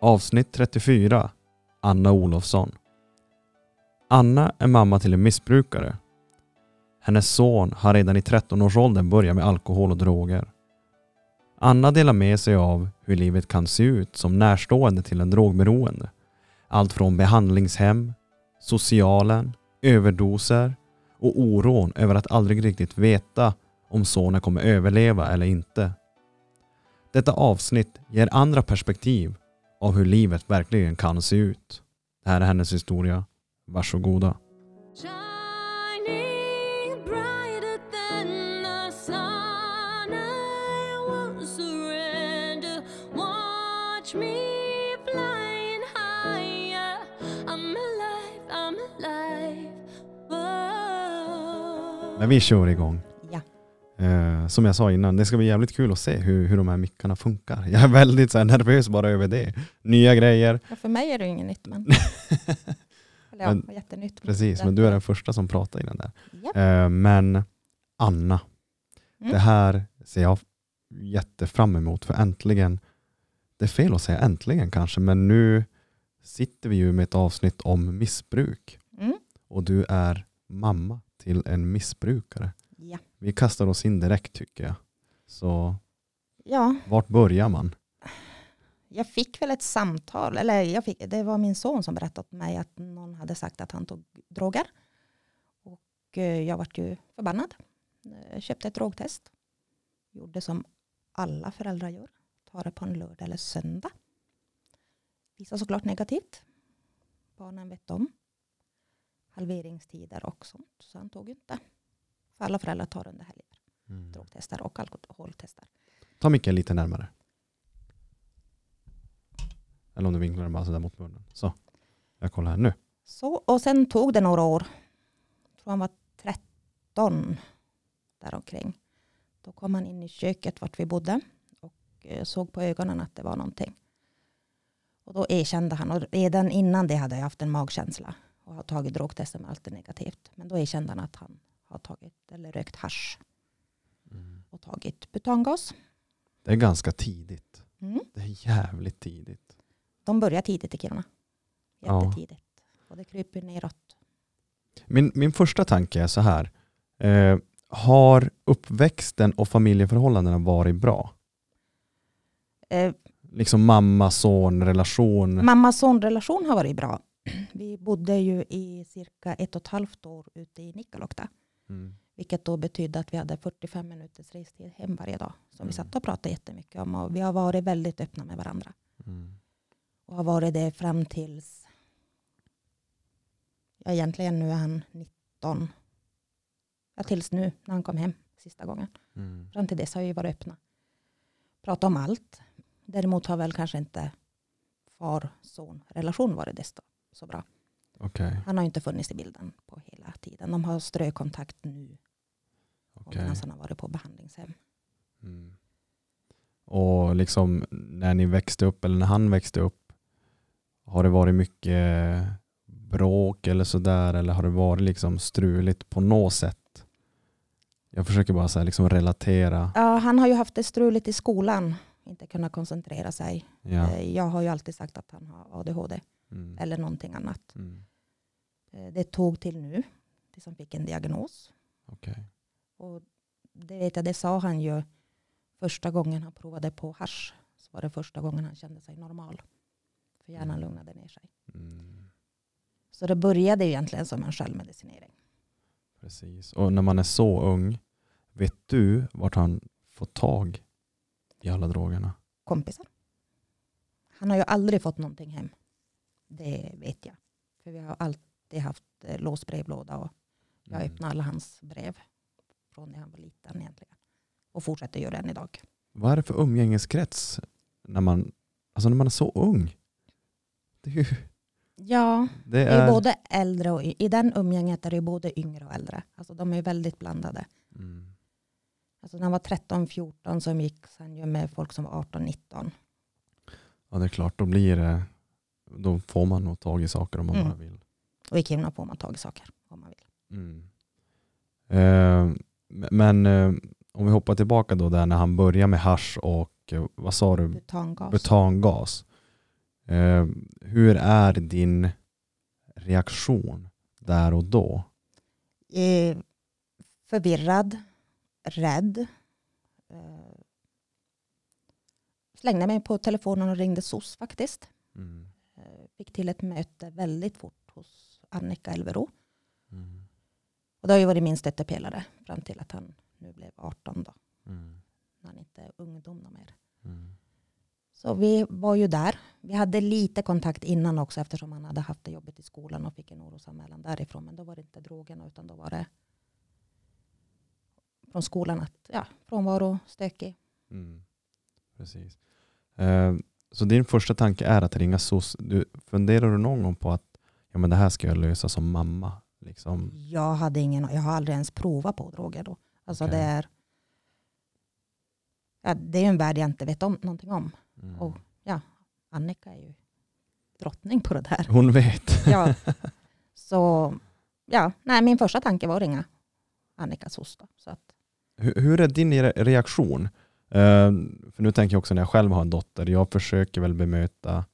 Avsnitt 34 Anna Olofsson Anna är mamma till en missbrukare. Hennes son har redan i 13-årsåldern börjat med alkohol och droger. Anna delar med sig av hur livet kan se ut som närstående till en drogberoende. Allt från behandlingshem, socialen, överdoser och oron över att aldrig riktigt veta om sonen kommer överleva eller inte. Detta avsnitt ger andra perspektiv av hur livet verkligen kan se ut. Det här är hennes historia. Varsågoda. Men vi kör igång. Eh, som jag sa innan, det ska bli jävligt kul att se hur, hur de här mickarna funkar. Jag är väldigt så här, nervös bara över det. Nya grejer. Ja, för mig är det ju inget nytt men, eller ja, Men- jättenytt. Precis, men du är den första som pratar i den där. Ja. Eh, men Anna, Mm. det här ser jag jättefram emot för äntligen, det är fel att säga äntligen kanske, men nu sitter vi ju med ett avsnitt om missbruk Mm. och du är mamma till en missbrukare. Vi kastar oss in direkt tycker jag. Så ja, vart börjar man? jag fick väl ett samtal, eller jag fick, det var min son som berättade för mig att någon hade sagt att han tog droger. Och eh, jag vart ju förbannad. Jag köpte ett drogtest. Gjorde som alla föräldrar gör. Tar det på en lördag eller söndag. Visar såklart negativt. Barnen vet om. Halveringstider och sånt. Så han tog inte. För alla föräldrar tar under helger. Drogtestar och alkoholtestar. Ta micken lite närmare. Eller om du vinklar den bara sådär mot munnen. Så, jag kollar här nu. Så, och sen tog det några år. Jag tror han var 13 däromkring. Då kom han in i köket vart vi bodde och eh, såg på ögonen att det var någonting. Och då erkände han, och redan innan det hade jag haft en magkänsla och har tagit drogtester med allt negativt. Men då erkände han att han har tagit eller rökt hasch och tagit butangas. Det är ganska tidigt. Mm. Det är jävligt tidigt. De börjar tidigt i Kiruna. Ja. Jättetidigt. Och det kryper neråt. Min, min första tanke är så här. Eh, har uppväxten och familjeförhållandena varit bra? Eh, Liksom mamma-son relation. Mamma-son-relation har varit bra. Vi bodde ju i cirka ett och ett halvt år ute i Nikkaluokta. Mm. Vilket då betydde att vi hade 45 minuters restid hem varje dag. Som Mm. vi satt och pratade jättemycket om. Och vi har varit väldigt öppna med varandra. Mm. Och har varit det fram tills... Ja, egentligen nu är han 19. Ja, tills nu när han kom hem sista gången. Mm. Fram till dess har vi varit öppna. Prata om allt. Däremot har väl kanske inte far-son-relation varit desto så bra. Okej, Han har inte funnits i bilden på hela tiden. De har strökontakt nu okej. medan han har varit på behandlingshem. Mm. Och liksom när ni växte upp eller när han växte upp har det varit mycket bråk eller sådär eller har det varit liksom struligt på något sätt? Jag försöker bara så liksom relatera. Ja, han har ju haft det struligt i skolan. Inte kunnat koncentrera sig. Ja. Eh, Jag har ju alltid sagt att han har ADHD Mm. eller någonting annat. Mm. Eh, Det tog till nu tills han fick en diagnos. Okej. Och det, vet jag, det sa han ju första gången han provade på hasch. Så var det första gången han kände sig normal. För hjärnan Mm. lugnade ner sig. Mm. Så det började ju egentligen som en självmedicinering. Precis. Och när man är så ung, vet du vart han får tag i alla drogerna? Kompisar. Han har ju aldrig fått någonting hem. Det vet jag. För vi har alltid haft eh, låst brevlåda och jag Mm. öppnar alla hans brev. Från när han var liten egentligen. Och fortsätter göra det än idag. Vad är det för umgängeskrets när man, alltså när man är så ung? Det är, ju, Ja, det det är är både äldre och i den umgänget är det både yngre och äldre. Alltså de är väldigt blandade. Mm. Alltså när han var 13-14 så gick han ju med folk som var 18-19. Ja det är klart, då blir det, då får man nog tag i saker om man Mm. bara vill. Och i Kiruna får man tag i saker om man vill. Mm. Eh, men eh, om vi hoppar tillbaka då där när han börjar med hasch och eh, vad sa du, Butangas. butangas. Eh, hur är din reaktion där och då? Eh, förvirrad, rädd. Eh, slängde mig på telefonen och ringde SOS faktiskt. Mm. Fick till ett möte väldigt fort hos Annika Elvero. Mm. Och det har ju varit min stöttepelare fram till att han nu blev 18 då. Mm. När han inte är ungdom mer. Mm. Så vi var ju där. Vi hade lite kontakt innan också eftersom han hade haft det jobbigt i skolan och fick en orosanmälan därifrån. Men då var det inte drogerna utan då var det från skolan att ja, frånvaro, stökig. Mm. Precis. Eh, så din första tanke är att ringa SOS. Du, funderar du någon gång på att ja, men det här ska jag lösa som mamma? Liksom. Jag hade ingen, jag har aldrig ens provat på droger då. Alltså Okej. det är ja, det är en värld jag inte vet om någonting om. Mm. Och ja, Annika är ju drottning på det där. Hon vet. Ja. Så ja, nej, min första tanke var att ringa Annika SOS. Då, så att, Hur, hur är din re- reaktion? Eh, för nu tänker jag också när jag själv har en dotter. Jag försöker väl bemöta,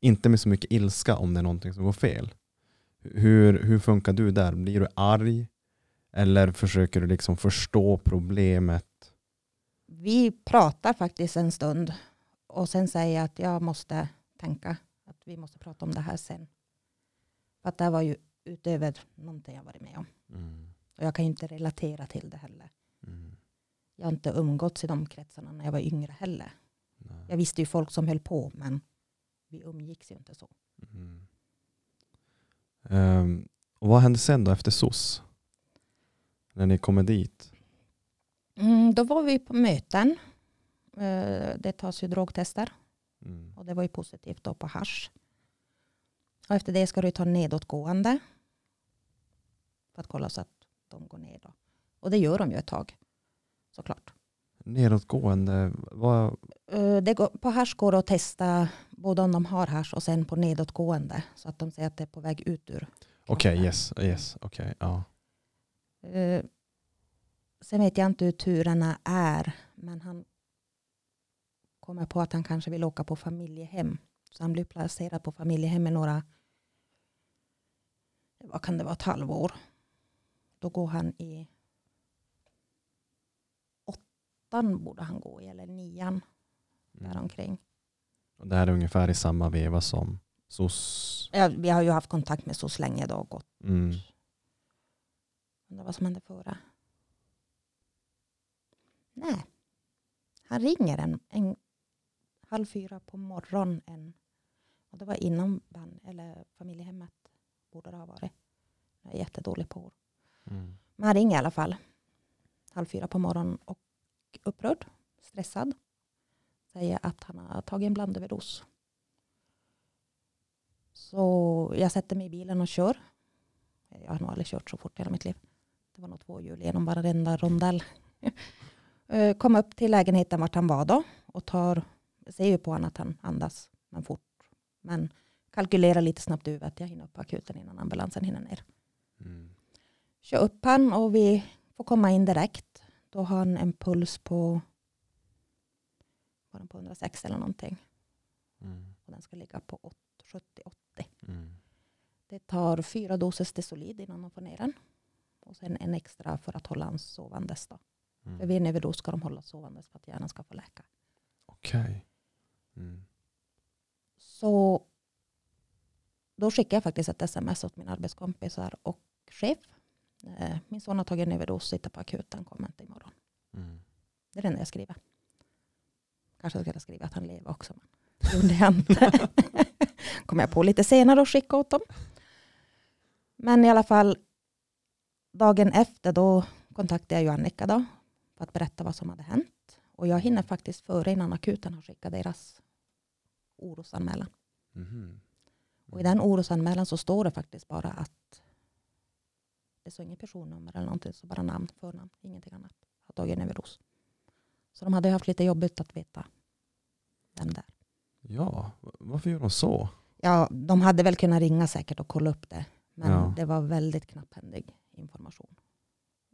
inte med så mycket ilska om det är någonting som går fel. Hur, hur funkar du där? Blir du arg? Eller försöker du liksom förstå problemet? vi pratar faktiskt en stund och sen säger jag att jag måste tänka att vi måste prata om det här sen. För att det här var ju utöver någonting jag varit med om. Och jag kan ju inte relatera till det heller. Mm. Jag har inte umgåtts i de kretsarna när jag var yngre heller. Nej. Jag visste ju folk som höll på men vi umgicks ju inte så. Mm. Ehm, och vad hände sen då efter SOS? När ni kommer dit? Mm, då var vi på möten. Eh, Det tas ju drogtester Mm. och det var ju positivt då på hasch. Och efter det ska du ta nedåtgående för att kolla så att de går ner. Då. Och det gör de ju ett tag såklart. Nedåtgående, vad, Eh, Det går, på hasch går det att testa både om de har hasch och sen på nedåtgående så att de ser att det är på väg ut ur okej, kroppen. yes, yes, okej, ja. Eh, Sen vet jag inte hur turerna är men han kommer på att han kanske vill åka på familjehem. Så han blir placerad på familjehem med några, vad kan det vara, ett halvår. Då går han i åttan borde han gå i, eller nian Mm. däromkring. Och det här är ungefär i samma veva som SOS. Ja, vi har ju haft kontakt med så länge och gått. Mm. Undrar vad som hände före. Nej. Han ringer en, en halv fyra på morgonen. En, och det var inom ban, eller familjehemmet. Borde det ha varit. Jag är jättedålig på år. Mm. Men han ringer i alla fall. Halv fyra på morgonen och upprörd, stressad. Säger att han har tagit en blandöverdos. Så jag sätter mig i bilen och kör. Jag har nog aldrig kört så fort i hela mitt liv. Det var nog två hjul genom varenda rondell. Eh, Kom upp till lägenheten vart han var då och tar, ser ju på honom att han andas men fort. Men kalkylerar lite snabbt över att jag hinner upp på akuten innan ambulansen hinner ner. Mm. Kör upp han och vi får komma in direkt. Då har han en puls på, var den på 106 eller någonting. Mm. Och den ska ligga på 70-80. Mm. Det tar fyra doser Stesolid innan de får ner den. Och sen en extra för att hålla han sovandes. Då. För Mm. vid en överdos ska de hålla sovandes för att hjärnan ska få läka. Okej. Mm. Så då skickade jag faktiskt ett sms åt mina arbetskompisar och chef. Eh, Min son har tagit en överdos, sitter på akuten, kommer inte imorgon. Mm. Det är det enda jag skriver. Kanske skulle jag skriva att han lever också. Men det gjorde jag inte. Kom jag på lite senare och skicka åt dem. Men i alla fall dagen efter då kontaktade jag ju Annika då. För att berätta vad som hade hänt. Och jag hinner faktiskt före innan akuten har skickat deras orosanmälan. Mhm. Och i den orosanmälan så står det faktiskt bara att det står inget personnummer eller någonting, så bara namn, förnamn, ingenting annat. Har tagit en överdos. Så de hade haft lite jobbigt att veta vem det är. Ja, varför gör de så? Ja, de hade väl kunnat ringa säkert och kolla upp det. Men Ja. det var väldigt knapphändig information.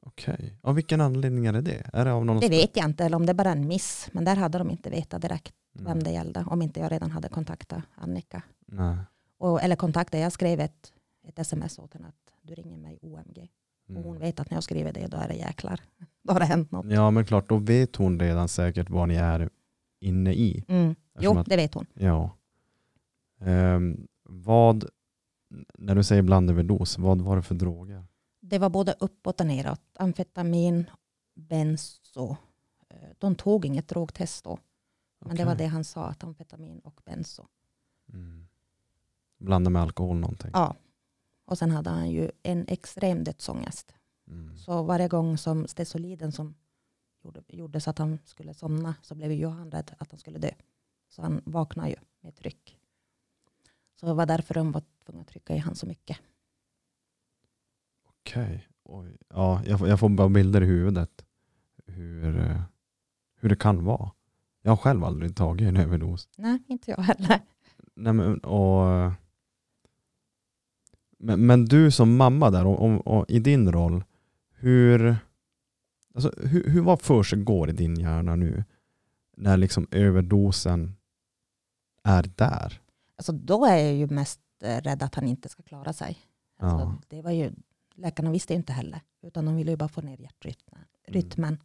Okej. Av vilken anledning är det det? Är det av någon Det vet jag inte, eller om det bara är en miss. Men där hade de inte vetat direkt Mm. vem det gällde. Om inte jag redan hade kontaktat Annika. Nej. Och, eller kontaktat, jag skrev ett, ett sms åt henne att du ringer mig OMG. Mm. Och hon vet att när jag skriver det då är det jäklar. Då har det hänt något. Ja men klart, då vet hon redan säkert vad ni är inne i. Mm. Jo, att- det vet hon. Ja. Ehm, vad, när du säger blandöverdos, vad var det för droger? Det var både uppåt och neråt. Amfetamin, benzo. Eh, De tog inget drogtest då. Men det var det han sa, att amfetamin och benzo. Mm. Blanda med alkohol någonting. Ja. Och sen hade han ju en extrem dödsångest. Mm. Så varje gång som stesoliden som gjorde, gjorde så att han skulle somna så blev ju han rädd att han skulle dö. Så han vaknade ju med tryck. Så det var därför de var tvungna att trycka i han så mycket. Okej. Oj. Ja, jag, får- jag får bara bilder i huvudet. Hur, eh, hur det kan vara. Jag har själv aldrig tagit en överdos. Nej, inte jag heller. Nej, men, och, men, men du som mamma där och, och, och i din roll, hur, alltså, hur, hur vad för sig går i din hjärna nu när liksom överdosen är där? Alltså då är jag ju mest eh, rädd att han inte ska klara sig. Alltså, Ja. det var ju, läkarna visste inte heller. Utan de ville ju bara få ner hjärtrytmen. Mm.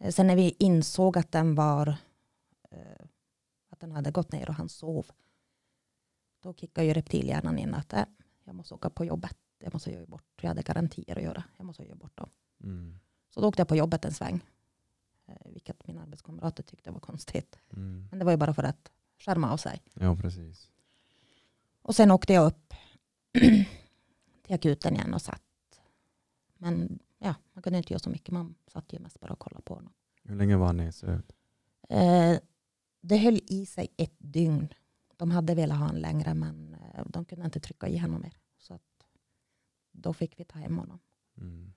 Eh, Sen när vi insåg att den var eh, att den hade gått ner och han sov. Då kickade ju reptilhjärnan in att äh, jag måste åka på jobbet. Jag måste göra bort. Jag hade garantier att göra. Jag måste göra bort dem. Mm. Så då åkte jag på jobbet en sväng. Eh, vilket mina arbetskamrater tyckte var konstigt. Mm. Men det var ju bara för att skärma av sig. Ja, precis. Och sen åkte jag upp till akuten igen och satt. Men ja, man kunde inte göra så mycket. Man satt ju mest bara och kollade på honom. Hur länge var han nedsövd? Eh, det höll i sig ett dygn. De hade velat ha honom längre men eh, de kunde inte trycka i honom mer. Så att då fick vi ta hem honom. Mm.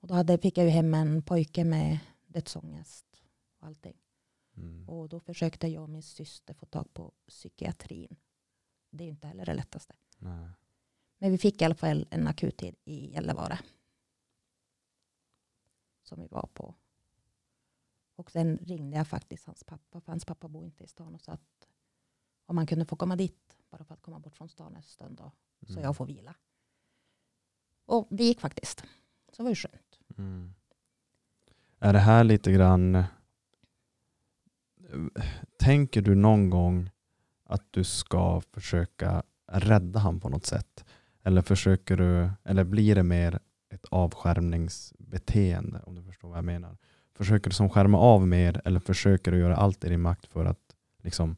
Och då hade, fick jag ju hem en pojke med dödsångest och allting. Mm. Och då försökte jag och min syster få tag på psykiatrin. Det är ju inte heller det lättaste. Nej. Men vi fick i alla fall en akuttid i Gällivare. Som vi var på. Och sen ringde jag faktiskt hans pappa. För hans pappa bor inte i stan. Och sa att om man kunde få komma dit. Bara för att komma bort från stan en stund. Då, så Mm. jag får vila. Och det gick faktiskt. Så det var ju skönt. Mm. Är det här lite grann... eh, Tänker du någon gång att du ska försöka rädda han på något sätt? Eller försöker du, eller blir det mer ett avskärmningsbeteende om du förstår vad jag menar? Försöker du som skärma av mer eller försöker du göra allt i din makt för att liksom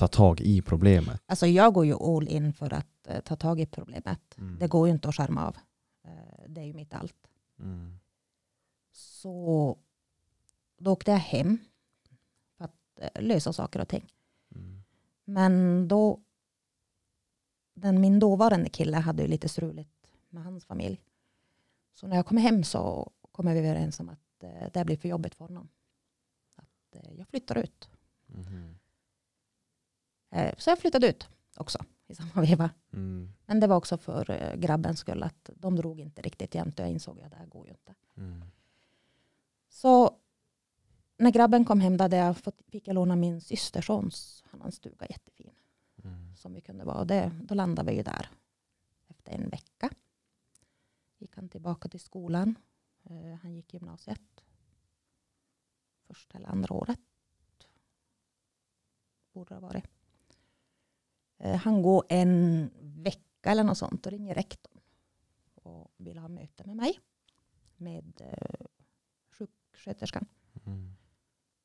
ta tag i problemet? Alltså jag går ju all in för att eh, ta tag i problemet. Mm. Det går ju inte att skärma av. Eh, det är ju mitt allt. Mm. Så då åkte jag hem. För att eh, lösa saker och ting. Mm. Men då, den, min dåvarande kille hade ju lite struligt med hans familj. Så när jag kom hem så kom vi överens om att eh, det blir för jobbigt för honom. Att eh, jag flyttar ut. Mhm. Eh, så jag flyttade ut också i samma veva. Mm. Men det var också för eh, grabbens skull att de drog inte riktigt jämnt och jag insåg att det här går ju inte. Mm. Så när grabben kom hem hade jag fått, fick jag låna min systersons, han har en stuga jättefin. Mm. som vi kunde vara. Och det, då landade vi ju där efter en vecka. Gick han tillbaka till skolan. Eh, han gick gymnasiet. Första eller andra året. Borde det ha varit. Eh, han går en vecka eller något sånt och ringer rektorn. Och vill ha möte med mig. Med eh, sjuksköterskan. Mm.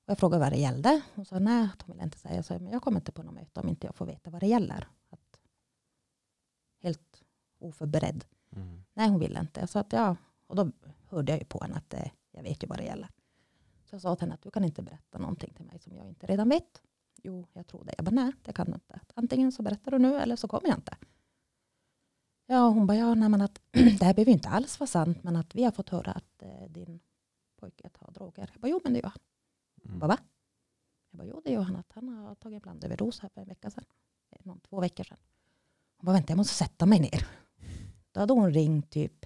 Och jag frågade vad det gällde. Hon sa nej, hon ville inte säga. Jag sa, men jag kommer inte på något möte om inte jag får veta vad det gäller. Att, helt oförberedd. Mm. Nej, hon ville inte. Jag sa att ja. Och då hörde jag ju på henne att eh, jag vet ju vad det gäller. Så jag sa till henne att du kan inte berätta någonting till mig som jag inte redan vet. Jo, jag tror det. Jag bara nej, det kan du inte. Antingen så berättar du nu eller så kommer jag inte. Ja, hon bara ja, nej, men att det här behöver inte alls vara sant. Men att vi har fått höra att eh, din pojke tar droger. Jag bara jo, men det gör han. Mm. Bara, va? Jag bara, jo det gör han. Att han har tagit en blandöverdos här för en vecka sedan. Eh, Någon, två veckor sedan. Hon bara, vänta jag måste sätta mig ner. Då hade hon ringt typ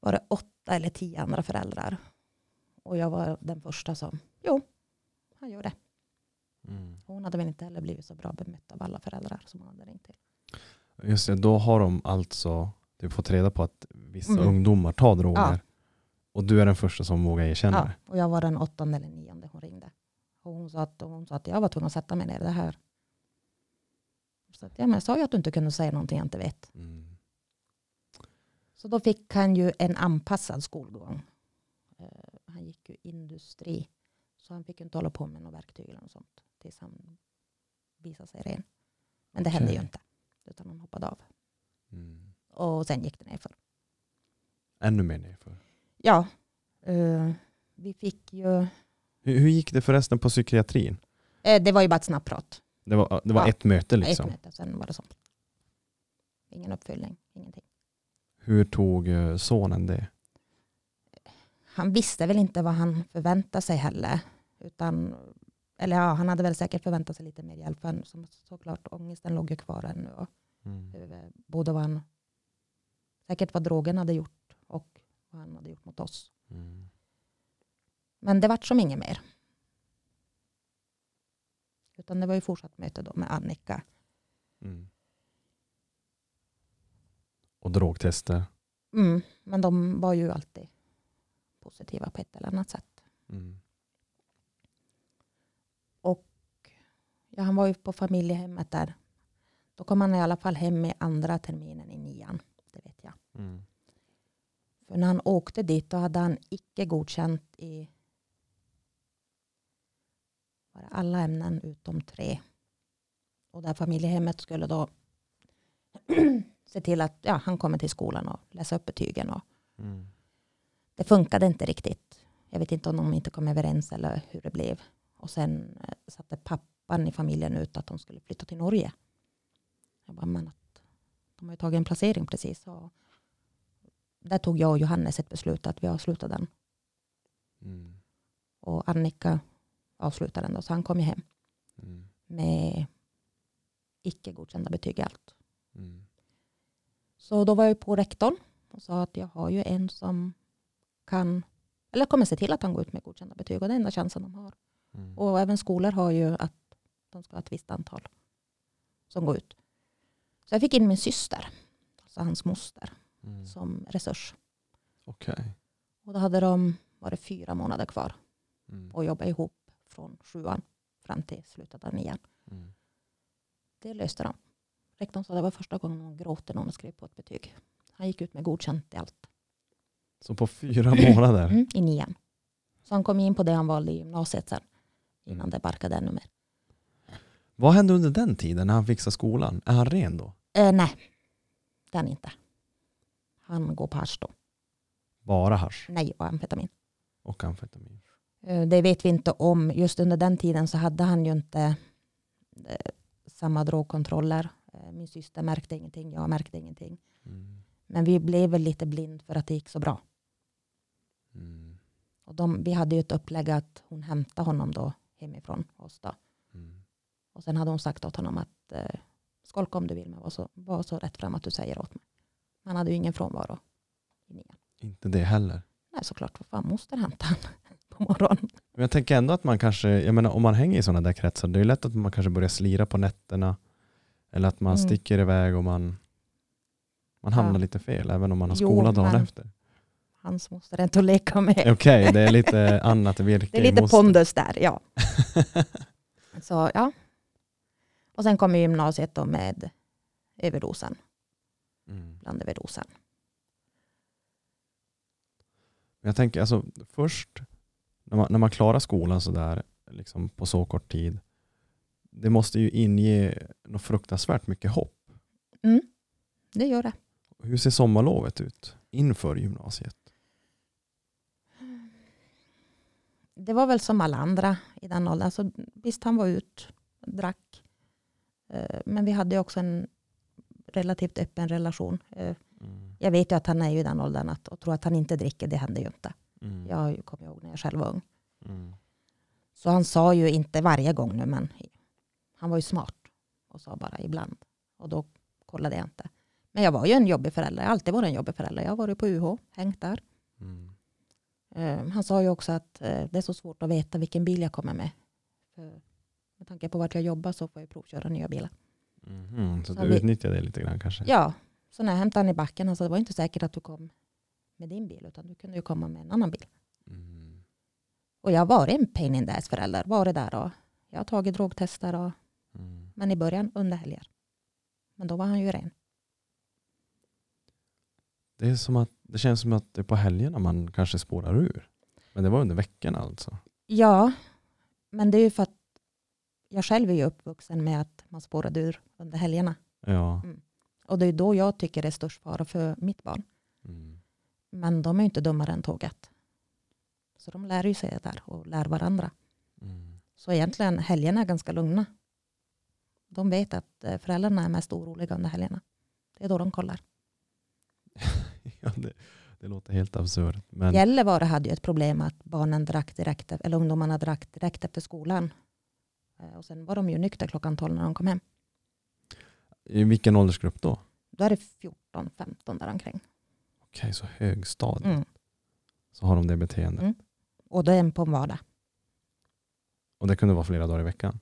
var det åtta eller tio andra föräldrar. Och jag var den första som, jo, man gör det. Mm. Hon hade väl inte heller blivit så bra bemött av alla föräldrar som hon hade ringt till. Just det, då har de alltså typ fått reda på att vissa Mm. ungdomar tar droger. Ja. Och du är den första som vågar erkänna Ja, det. och jag var den åttonde eller nionde hon ringde. Och hon sa att, hon sa att jag var tvungen att sätta mig ner i det här. Så att, ja, men jag sa ju att du inte kunde säga någonting jag inte vet. Mm. Så då fick han ju en anpassad skolgång. Eh, han gick ju industri. Så han fick ju inte hålla på med några verktyg eller något sånt. Tills han visade sig ren. Men det hände ju inte. Utan han hoppade av. Mm. Och sen gick det nerför. Ännu mer nerför. Ja. eh, vi fick ju. Hur, hur gick det förresten på psykiatrin? Eh, det var ju bara ett snabbt prat. Det var, det var Ja. ett möte liksom. Ett möte, sen var det sånt. Ingen uppföljning, ingenting. Hur tog eh, sonen det? Han visste väl inte vad han förväntade sig heller. Utan, eller ja, han hade väl säkert förväntat sig lite mer hjälp. För som såklart ångesten låg ju kvar ännu. Och Mm. över både vad han, säkert vad drogen hade gjort och vad han hade gjort mot oss. Mm. Men det vart som inget mer. Utan det var ju fortsatt möte då med Annika. Mm. Och drogtester. Mm, men de var ju alltid positiva på ett eller annat sätt. Mm. Ja, han var ju på familjehemmet där. Då kom han i alla fall hem i andra terminen i nian. Det vet jag. Mm. För när han åkte dit då hade han icke godkänt i var alla ämnen utom tre. Och där familjehemmet skulle då se till att ja, han kommer till skolan och läsa upp betygen. Och Mm. det funkade inte riktigt. Jag vet inte om de inte kom överens eller hur det blev. Och sen eh, satte pappan i familjen ut att de skulle flytta till Norge. Jag bara, men att de har ju tagit en placering precis. Och där tog jag och Johannes ett beslut att vi avslutar den. Mm. Och Annika avslutade den då, så han kom ju hem Mm. med icke godkända betyg i allt. Mm. Så då var jag på rektorn och sa att jag har ju en som kan, eller kommer se till att han går ut med godkända betyg och det är enda chansen de har. Mm. Och även skolor har ju att de ska ha ett visst antal som går ut. Så jag fick in min syster, alltså hans moster, Mm. som resurs. Okej. Och då hade de, var det fyra månader kvar Mm. och jobba ihop från sjuan fram till slutet av nian. Mm. Det löste de. Rektorn sa att det var första gången hon gråter när hon skrev på ett betyg. Han gick ut med godkänt i allt. Så på fyra månader? Mm, I nian. Så han kom in på det han valde i gymnasiet sen. Innan Mm. det barkade ännu mer. Vad hände under den tiden när han fixade skolan? Är han ren då? Eh, nej, det är han inte. Han går på hasch då. Bara hasch Nej, och amfetamin. och amfetamin? Eh, Det vet vi inte om. Just under den tiden så hade han ju inte eh, samma drogkontroller. Eh, Min syster märkte ingenting, jag märkte ingenting. Mm. Men vi blev väl lite blind för att det gick så bra. Mm. Och de, vi hade ju ett upplägg att hon hämtade honom då hemifrån oss då. Och sen hade hon sagt åt honom att eh, skolka om du vill men var så, var så rätt fram att du säger åt mig. Han hade ju ingen frånvaro i nian. Inte det heller. Nej såklart, vad fan moster hämtade han på morgonen. Men jag tänker ändå att man kanske, jag menar om man hänger i sådana där kretsar, det är lätt att man kanske börjar slira på nätterna. Eller att man Mm. sticker iväg och man, man hamnar Ja. lite fel även om man har Jo, skola dagen men- efter. Hans moster är inte att leka med. Okej, det är lite annat virke Det är lite moster. pondus där, ja. Så ja. Och sen kommer gymnasiet då med överdosen, mm. blandöverdosen. Men Jag tänker alltså först när man, när man klarar skolan sådär liksom på så kort tid. Det måste ju inge något fruktansvärt mycket hopp. Mm, det gör det. Hur ser sommarlovet ut inför gymnasiet? Det var väl som alla andra i den åldern. Alltså, visst, han var ut, drack. Eh, Men vi hade också en relativt öppen relation. Eh, Mm. Jag vet ju att han är i den åldern att, och tror att han inte dricker, det händer ju inte. Mm. Jag kommer ihåg när jag själv var ung. Mm. Så han sa ju inte varje gång nu, men han var ju smart och sa bara ibland. Och då kollade jag inte. Men jag var ju en jobbig förälder. Jag har alltid varit en jobbig förälder. Jag har varit på UH, hängt där. Mm. Eh, Han sa ju också att det är så svårt att veta vilken bil jag kommer med. För med tanke på vart jag jobbar så får jag provköra nya bilar. Mhm, Så Så du vi- utnyttjar det lite grann kanske? Ja, så när jag hämtade han i backen, alltså det var inte säkert att du kom med din bil utan du kunde ju komma med en annan bil. Mm. Och jag har varit en pain in the ass förälder, varit där och jag har tagit drogtester och, Mm. men i början under helger. Men då var han ju ren. Det, är som att, det känns som att det är på helgerna man kanske spårar ur. Men det var under veckan alltså? Ja, men det är ju för att jag själv är ju uppvuxen med att man spårade ur under helgerna. Ja. Och det är då jag tycker det är störst fara för mitt barn. Mm. Men de är ju inte dummare än tåget. Så de lär ju sig det där och lär varandra. Mm. Så egentligen helgerna är ganska lugna. De vet att eh, föräldrarna är mest oroliga under helgerna. Det är då de kollar. ja, det, det låter helt absurt. Men Gällivare hade ju ett problem att barnen drack direkt, eller ungdomarna drack direkt efter skolan. Eh, Och sen var de ju nyktra klockan 12 när de kom hem. i vilken åldersgrupp då? Då är det 14-15 där omkring. Okej, så högstadiet. Mm. Så har de det beteendet. Mm. Och då är en på en vardag. Och det kunde vara flera dagar i veckan.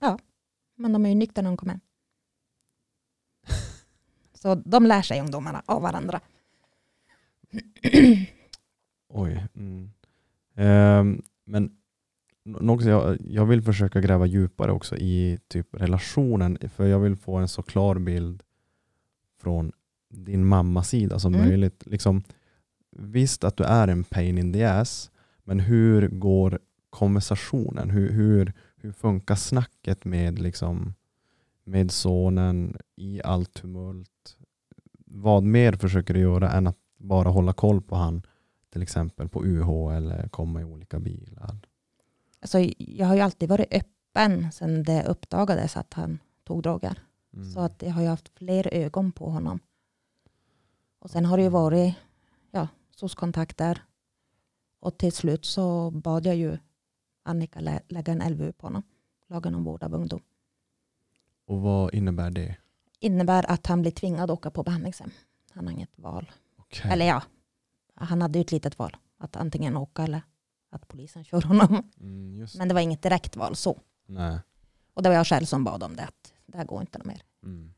Men de är ju nyktra när de kommer hem. Så de lär sig ungdomarna av varandra. Oj. Mm. Ehm, men något jag, jag vill försöka gräva djupare också i typ relationen. För jag vill få en så klar bild från din mammas sida som Mm. möjligt. Liksom, visst att du är en pain in the ass, men hur går konversationen? Hur, hur, hur funkar snacket med, liksom, med sonen i allt tumult? Vad mer försöker du göra än att bara hålla koll på han till exempel på UH eller komma i olika bilar? Alltså, jag har ju alltid varit öppen sedan det uppdagades att han tog droger. Mm. Så att jag har ju haft fler ögon på honom. Och sen har det ju varit ja, SOS-kontakter. Och till slut så bad jag ju Annika lä- lägga en LVU på honom. Lagen om vård av ungdom. Och vad innebär det? Innebär att han blir tvingad att åka på behandlingshem. Han har inget val. Okej. Eller ja, han hade ju ett litet val. Att antingen åka eller att polisen kör honom. Mm. Men det var inget direkt val så. Nej. Och det var jag själv som bad om det. Att det här går inte mer. Mm.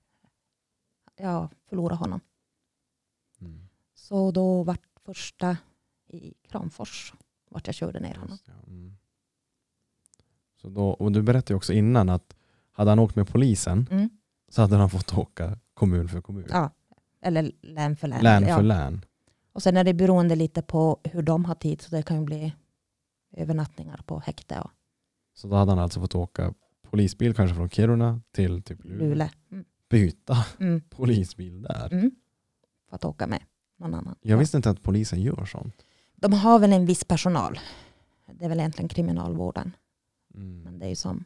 Jag förlorar honom. Mm. Så då vart första i Kramfors vart jag körde ner honom. Ja. mm. Så då, och du berättade också innan att hade han åkt med polisen Mm. så hade han fått åka kommun för kommun. Ja, eller län för län. län ja. för län. Och sen är det beroende lite på hur de har tid. Så det kan ju bli övernattningar på häkte och Så då hade han alltså fått åka polisbil kanske från Kiruna till typ Luleå. Luleå. Mm. Byta Mm. polisbil där. Mm. För att åka med någon annan. Jag visste inte att polisen gör sånt. De har väl en viss personal. Det är väl egentligen kriminalvården. Mm. Men det är ju som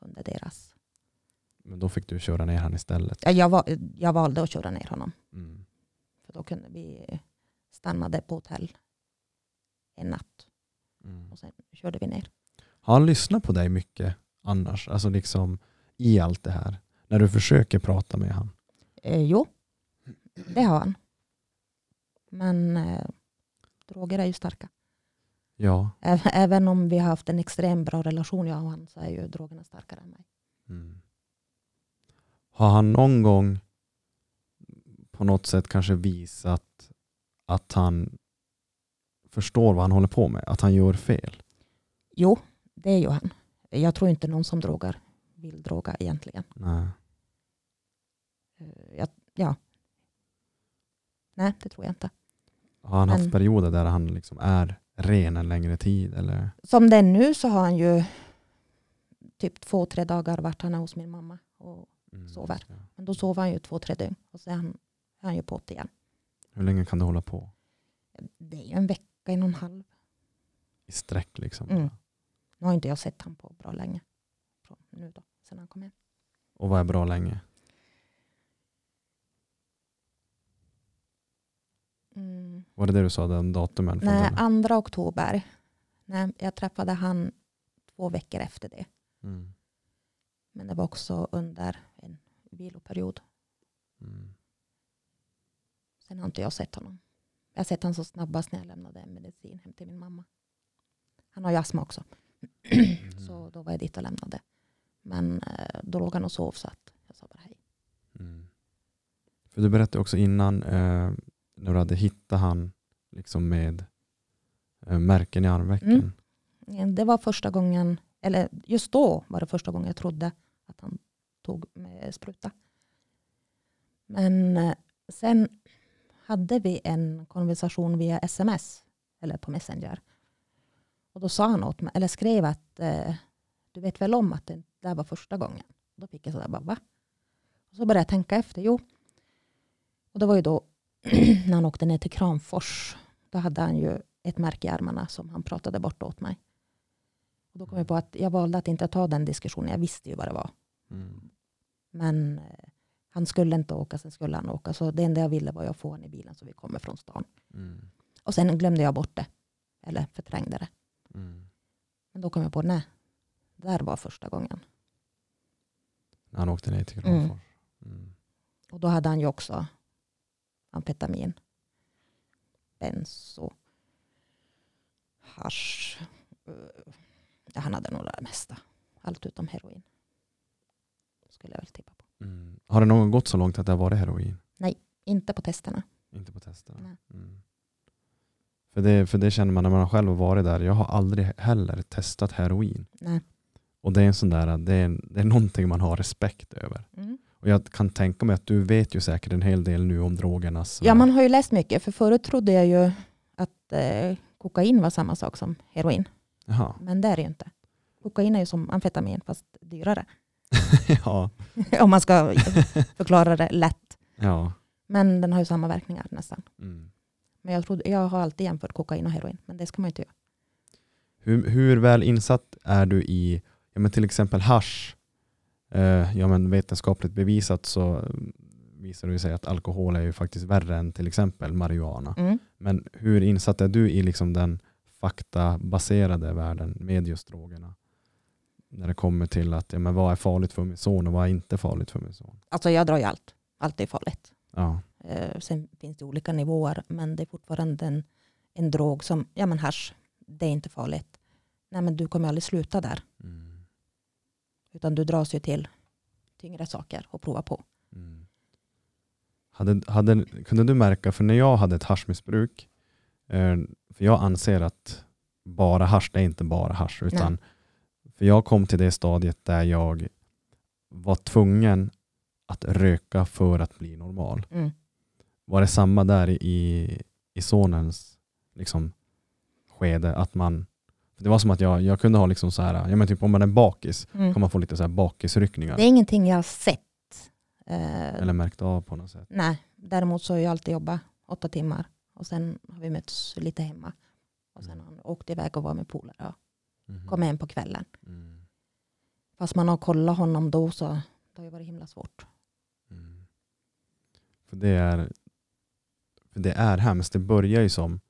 under deras. Men då fick du köra ner han istället. Ja, jag, var, jag valde att köra ner honom. Mm. För då kunde vi stannade på hotell en natt. Mm. Och sen körde vi ner. Har han lyssnat på dig mycket annars? Alltså liksom i allt det här? När du försöker prata med han? Eh, jo, det har han. Men eh, droger är ju starka. Ja. Även om vi har haft en extremt bra relation jag och han så är ju drogerna starkare än mig. Mm. Har han någon gång på något sätt kanske visat att han förstår vad han håller på med? Att han gör fel? Jo, det är ju han. Jag tror inte någon som drogar vill droga egentligen. Nej. Eh, Jag, ja. Nej, det tror jag inte. Har han haft Men- perioder där han liksom är ren en längre tid? Eller? Som det är nu så har han ju typ två, tre dagar varit han är hos min mamma. Och, Mm. Sover. Ja. men då sover han ju två, tre dygn. Och sen är han, är han ju på det igen. Hur länge kan du hålla på? Det är ju en vecka, en och en halv. I sträck liksom? Mm. Nu har inte jag sett han på bra länge. Från nu då, sen han kom hem. Och vad är bra länge? Mm. Var det det du sa, den datumen? Nej, den? andra oktober. Nej, jag träffade han två veckor efter det. Mm. Men det var också under en viloperiod. Mm. Sen har inte jag sett honom. Jag har sett honom så snabbast när jag lämnade en medicin hem till min mamma. Han har ju astma också. Mm. Så då var jag dit och lämnade. Men eh, då låg han och sov så att jag sa bara hej. Mm. För du berättade också innan eh, när du hade hittat han liksom med eh, märken i armvecken. Mm. Det var första gången, eller just då var det första gången jag trodde att han tog med spruta. Men eh, sen hade vi en konversation via sms eller på Messenger. Och då sa han åt mig, eller skrev att eh, du vet väl om att det där var första gången. Då fick jag sådär bara va? Och så började jag tänka efter, jo. Och det var ju då när han åkte ner till Kramfors. Då hade han ju ett märke i armarna som han pratade bort åt mig. Och då kom jag på att jag valde att inte ta den diskussionen. Jag visste ju vad det var. Mm. Men eh, han skulle inte åka, sen skulle han åka. Så det enda jag ville var att få honom i bilen så vi kommer från stan. Mm. Och sen glömde jag bort det. Eller förträngde det. Mm. Men då kom jag på, nej. Där var första gången. När han åkte ner till Kramfors. Mm. Och då hade han ju också amfetamin, benzo, hasch. Ja, han hade nog det mesta. Allt utom heroin. Skulle jag väl tippa på. Mm. Har det någon gång gått så långt att det har varit heroin? Inte på testerna. Inte på testerna? Nej. Mm. För, det, för det känner man när man själv har varit där. Jag har aldrig heller testat heroin. Nej. Och det är en sån där, det är, det är någonting man har respekt över. Mm. Och jag kan tänka mig att du vet ju säkert en hel del nu om drogernas Ja, man har ju läst mycket. För förut trodde jag ju att eh, kokain var samma sak som heroin. Jaha. Men det är det ju inte. Kokain är ju som amfetamin fast dyrare. ja. Om man ska förklara det lätt. ja. Men den har ju samma verkningar nästan. Mm. Men jag, trodde, jag har alltid jämfört kokain och heroin. Men det ska man ju inte göra. Hur, hur väl insatt är du i ja, men till exempel hasch? Eh, ja, men vetenskapligt bevisat så mm, visar det sig att alkohol är ju faktiskt värre än till exempel marijuana. Mm. Men hur insatt är du i liksom den faktabaserade världen med just drogerna? När det kommer till att ja, men vad är farligt för min son och vad är inte farligt för min son? Alltså jag drar ju allt. Allt är farligt. Ja. Eh, sen finns det olika nivåer. Men det är fortfarande en, en drog som, ja men hasch, det är inte farligt. Nej men du kommer aldrig sluta där. Mm. Utan du dras ju till tyngre saker och prova på. Mm. Hade, hade, kunde du märka, för när jag hade ett haschmissbruk, eh, för jag anser att bara hasch, det är inte bara hasch, utan för jag kom till det stadiet där jag var tvungen att röka för att bli normal. Mm. Var det samma där i, i sonens liksom, skede? Att man, det var som att jag, jag kunde ha liksom så här, ja men typ om man är bakis, Mm. kan man få lite så här bakisryckningar. Det är ingenting jag har sett. Eh, Eller märkt av på något sätt. Nej, däremot så har jag alltid jobbat åtta timmar. Och sen har vi mötts lite hemma. Och sen har han åkt iväg och var med polare och Mhm. kom hem på kvällen. Mm. Fast man har kollat honom då så det har ju varit himla svårt. Mm. För det är för det är hemskt. Det börjar ju som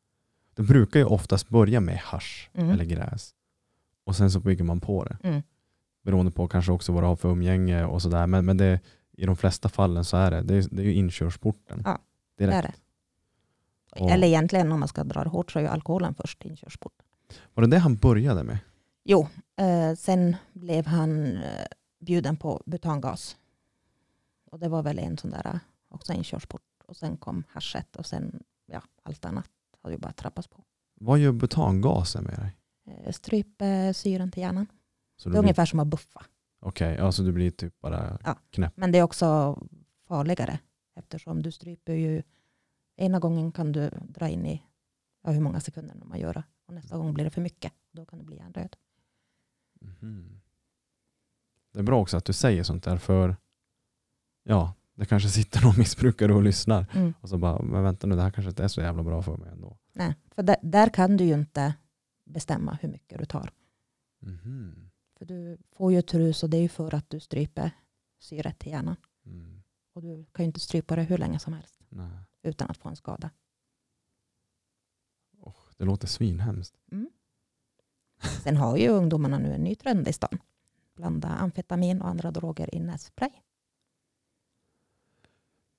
det brukar ju oftast börja med hasch Mm. eller gräs. Och sen så bygger man på det. Mm. Beroende på kanske också vad du har för umgänge och sådär. Men, men det, i de flesta fallen så är det, det är, det är ju inkörsporten. Ja, Direkt. Det är det. Och- Eller egentligen om man ska dra det hårt så är ju alkoholen först inkörsport. Var det det han började med? Jo, eh, sen blev han eh, bjuden på butangas. Och det var väl en sån där också inkörsport. Och sen kom haschet och sen ja, allt annat har ju bara trappats på. Vad gör butangasen med dig? Eh, stryper syren till hjärnan. Så Det är blir, ungefär som att buffa. Okej, alltså du blir typ bara Ja. knäpp. Men det är också farligare eftersom du stryper ju ena gången kan du dra in i ja, hur många sekunder man gör. Och nästa gång blir det för mycket. Då kan det bli hjärndöd. Mhm. Det är bra också att du säger sånt där för ja, det kanske sitter någon missbrukare och lyssnar Mm. och så bara, men vänta nu, det här kanske inte är så jävla bra för mig ändå. Nej, för där, där kan du ju inte bestämma hur mycket du tar. Mhm. För du får ju ett rus och det är ju för att du stryper syret till hjärnan. Mm. Och du kan ju inte strypa det hur länge som helst Nej. utan att få en skada. Det låter svinhemskt. Sen har ju ungdomarna nu en ny trend i stan. Blanda amfetamin och andra droger i nässpray.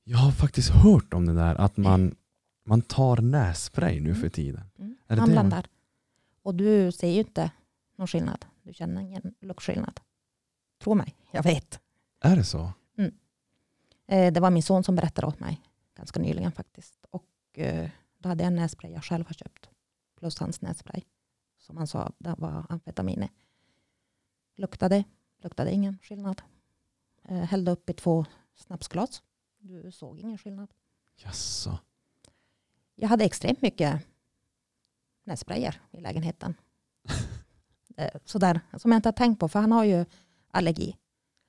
Jag har faktiskt hört om det där att man, man tar nässpray nu för tiden. Mm. Är det Han det? blandar. Och du ser ju inte någon skillnad. Du känner ingen luktskillnad. Tro mig, jag vet. Är det så? Eh, det var min son som berättade åt mig ganska nyligen faktiskt. Och eh, då hade jag en nässpray jag själv har köpt. Plus hans nässpray. Som han sa, det var amfetamin. Luktade, luktade ingen skillnad. Eh, hällde upp i två snapsglas. Du såg ingen skillnad. Jaså? Jag hade extremt mycket nässprayer i lägenheten. Eh, Sådär, som jag inte har tänkt på, för han har ju allergi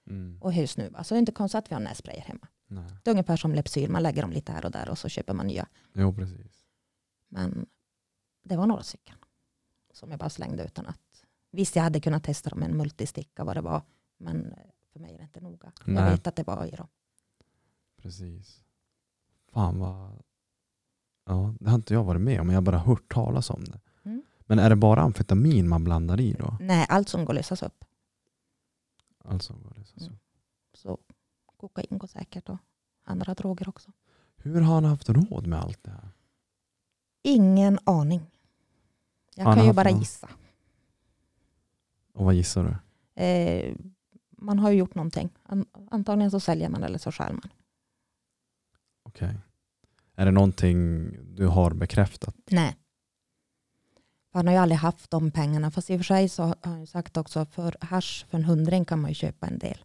Mm. och husnuva. Så det är inte konstigt att vi har nässprayer hemma. Nej. Det är ungefär som Lypsyl, man lägger dem lite här och där och så köper man nya. Jo, precis. Men det var några stycken som jag bara slängde utan att... Visst, jag hade kunnat testa dem med en multisticka vad det var, men eh, för mig är det inte noga. Jag Nej. vet att det var i dem. Precis. Fan vad... Ja, det har inte jag varit med om, jag har bara hört talas om det. Mm. Men är det bara amfetamin man blandar i då? Nej, allt som går att lösas upp. Alltså, vad det är så. Mm. Så kokain går säkert och andra droger också. Hur har han haft råd med allt det här? Ingen aning. Jag kan ju bara någon- gissa. Och vad gissar du? Eh, man har ju gjort någonting. An- Antagligen så säljer man eller så stjäl man. Okej. Är det någonting du har bekräftat? Nej. För Han har ju aldrig haft de pengarna. Fast i och för sig så har han ju sagt också för hasch för en hundring kan man ju köpa en del.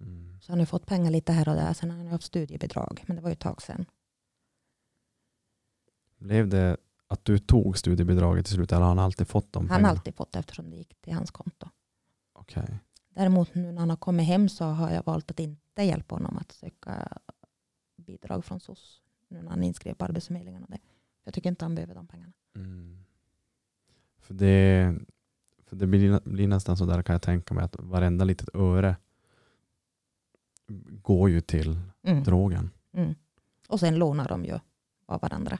Mm. Så han har fått pengar lite här och där. Sen har han haft studiebidrag. Men det var ju ett tag sedan. Blev det att du tog studiebidraget till slut eller har han alltid fått de Han pengarna? har alltid fått eftersom det gick till hans konto. Okej. Däremot nu när han har kommit hem så har jag valt att inte hjälpa honom att söka bidrag från SOS. Nu när han är inskriven på Arbetsförmedlingen. Och det. Jag tycker inte han behöver de pengarna. Mm. För det, för det blir, blir nästan så där kan jag tänka mig att varenda litet öre går ju till Mm. drogen. Mm. Och sen lånar de ju av varandra.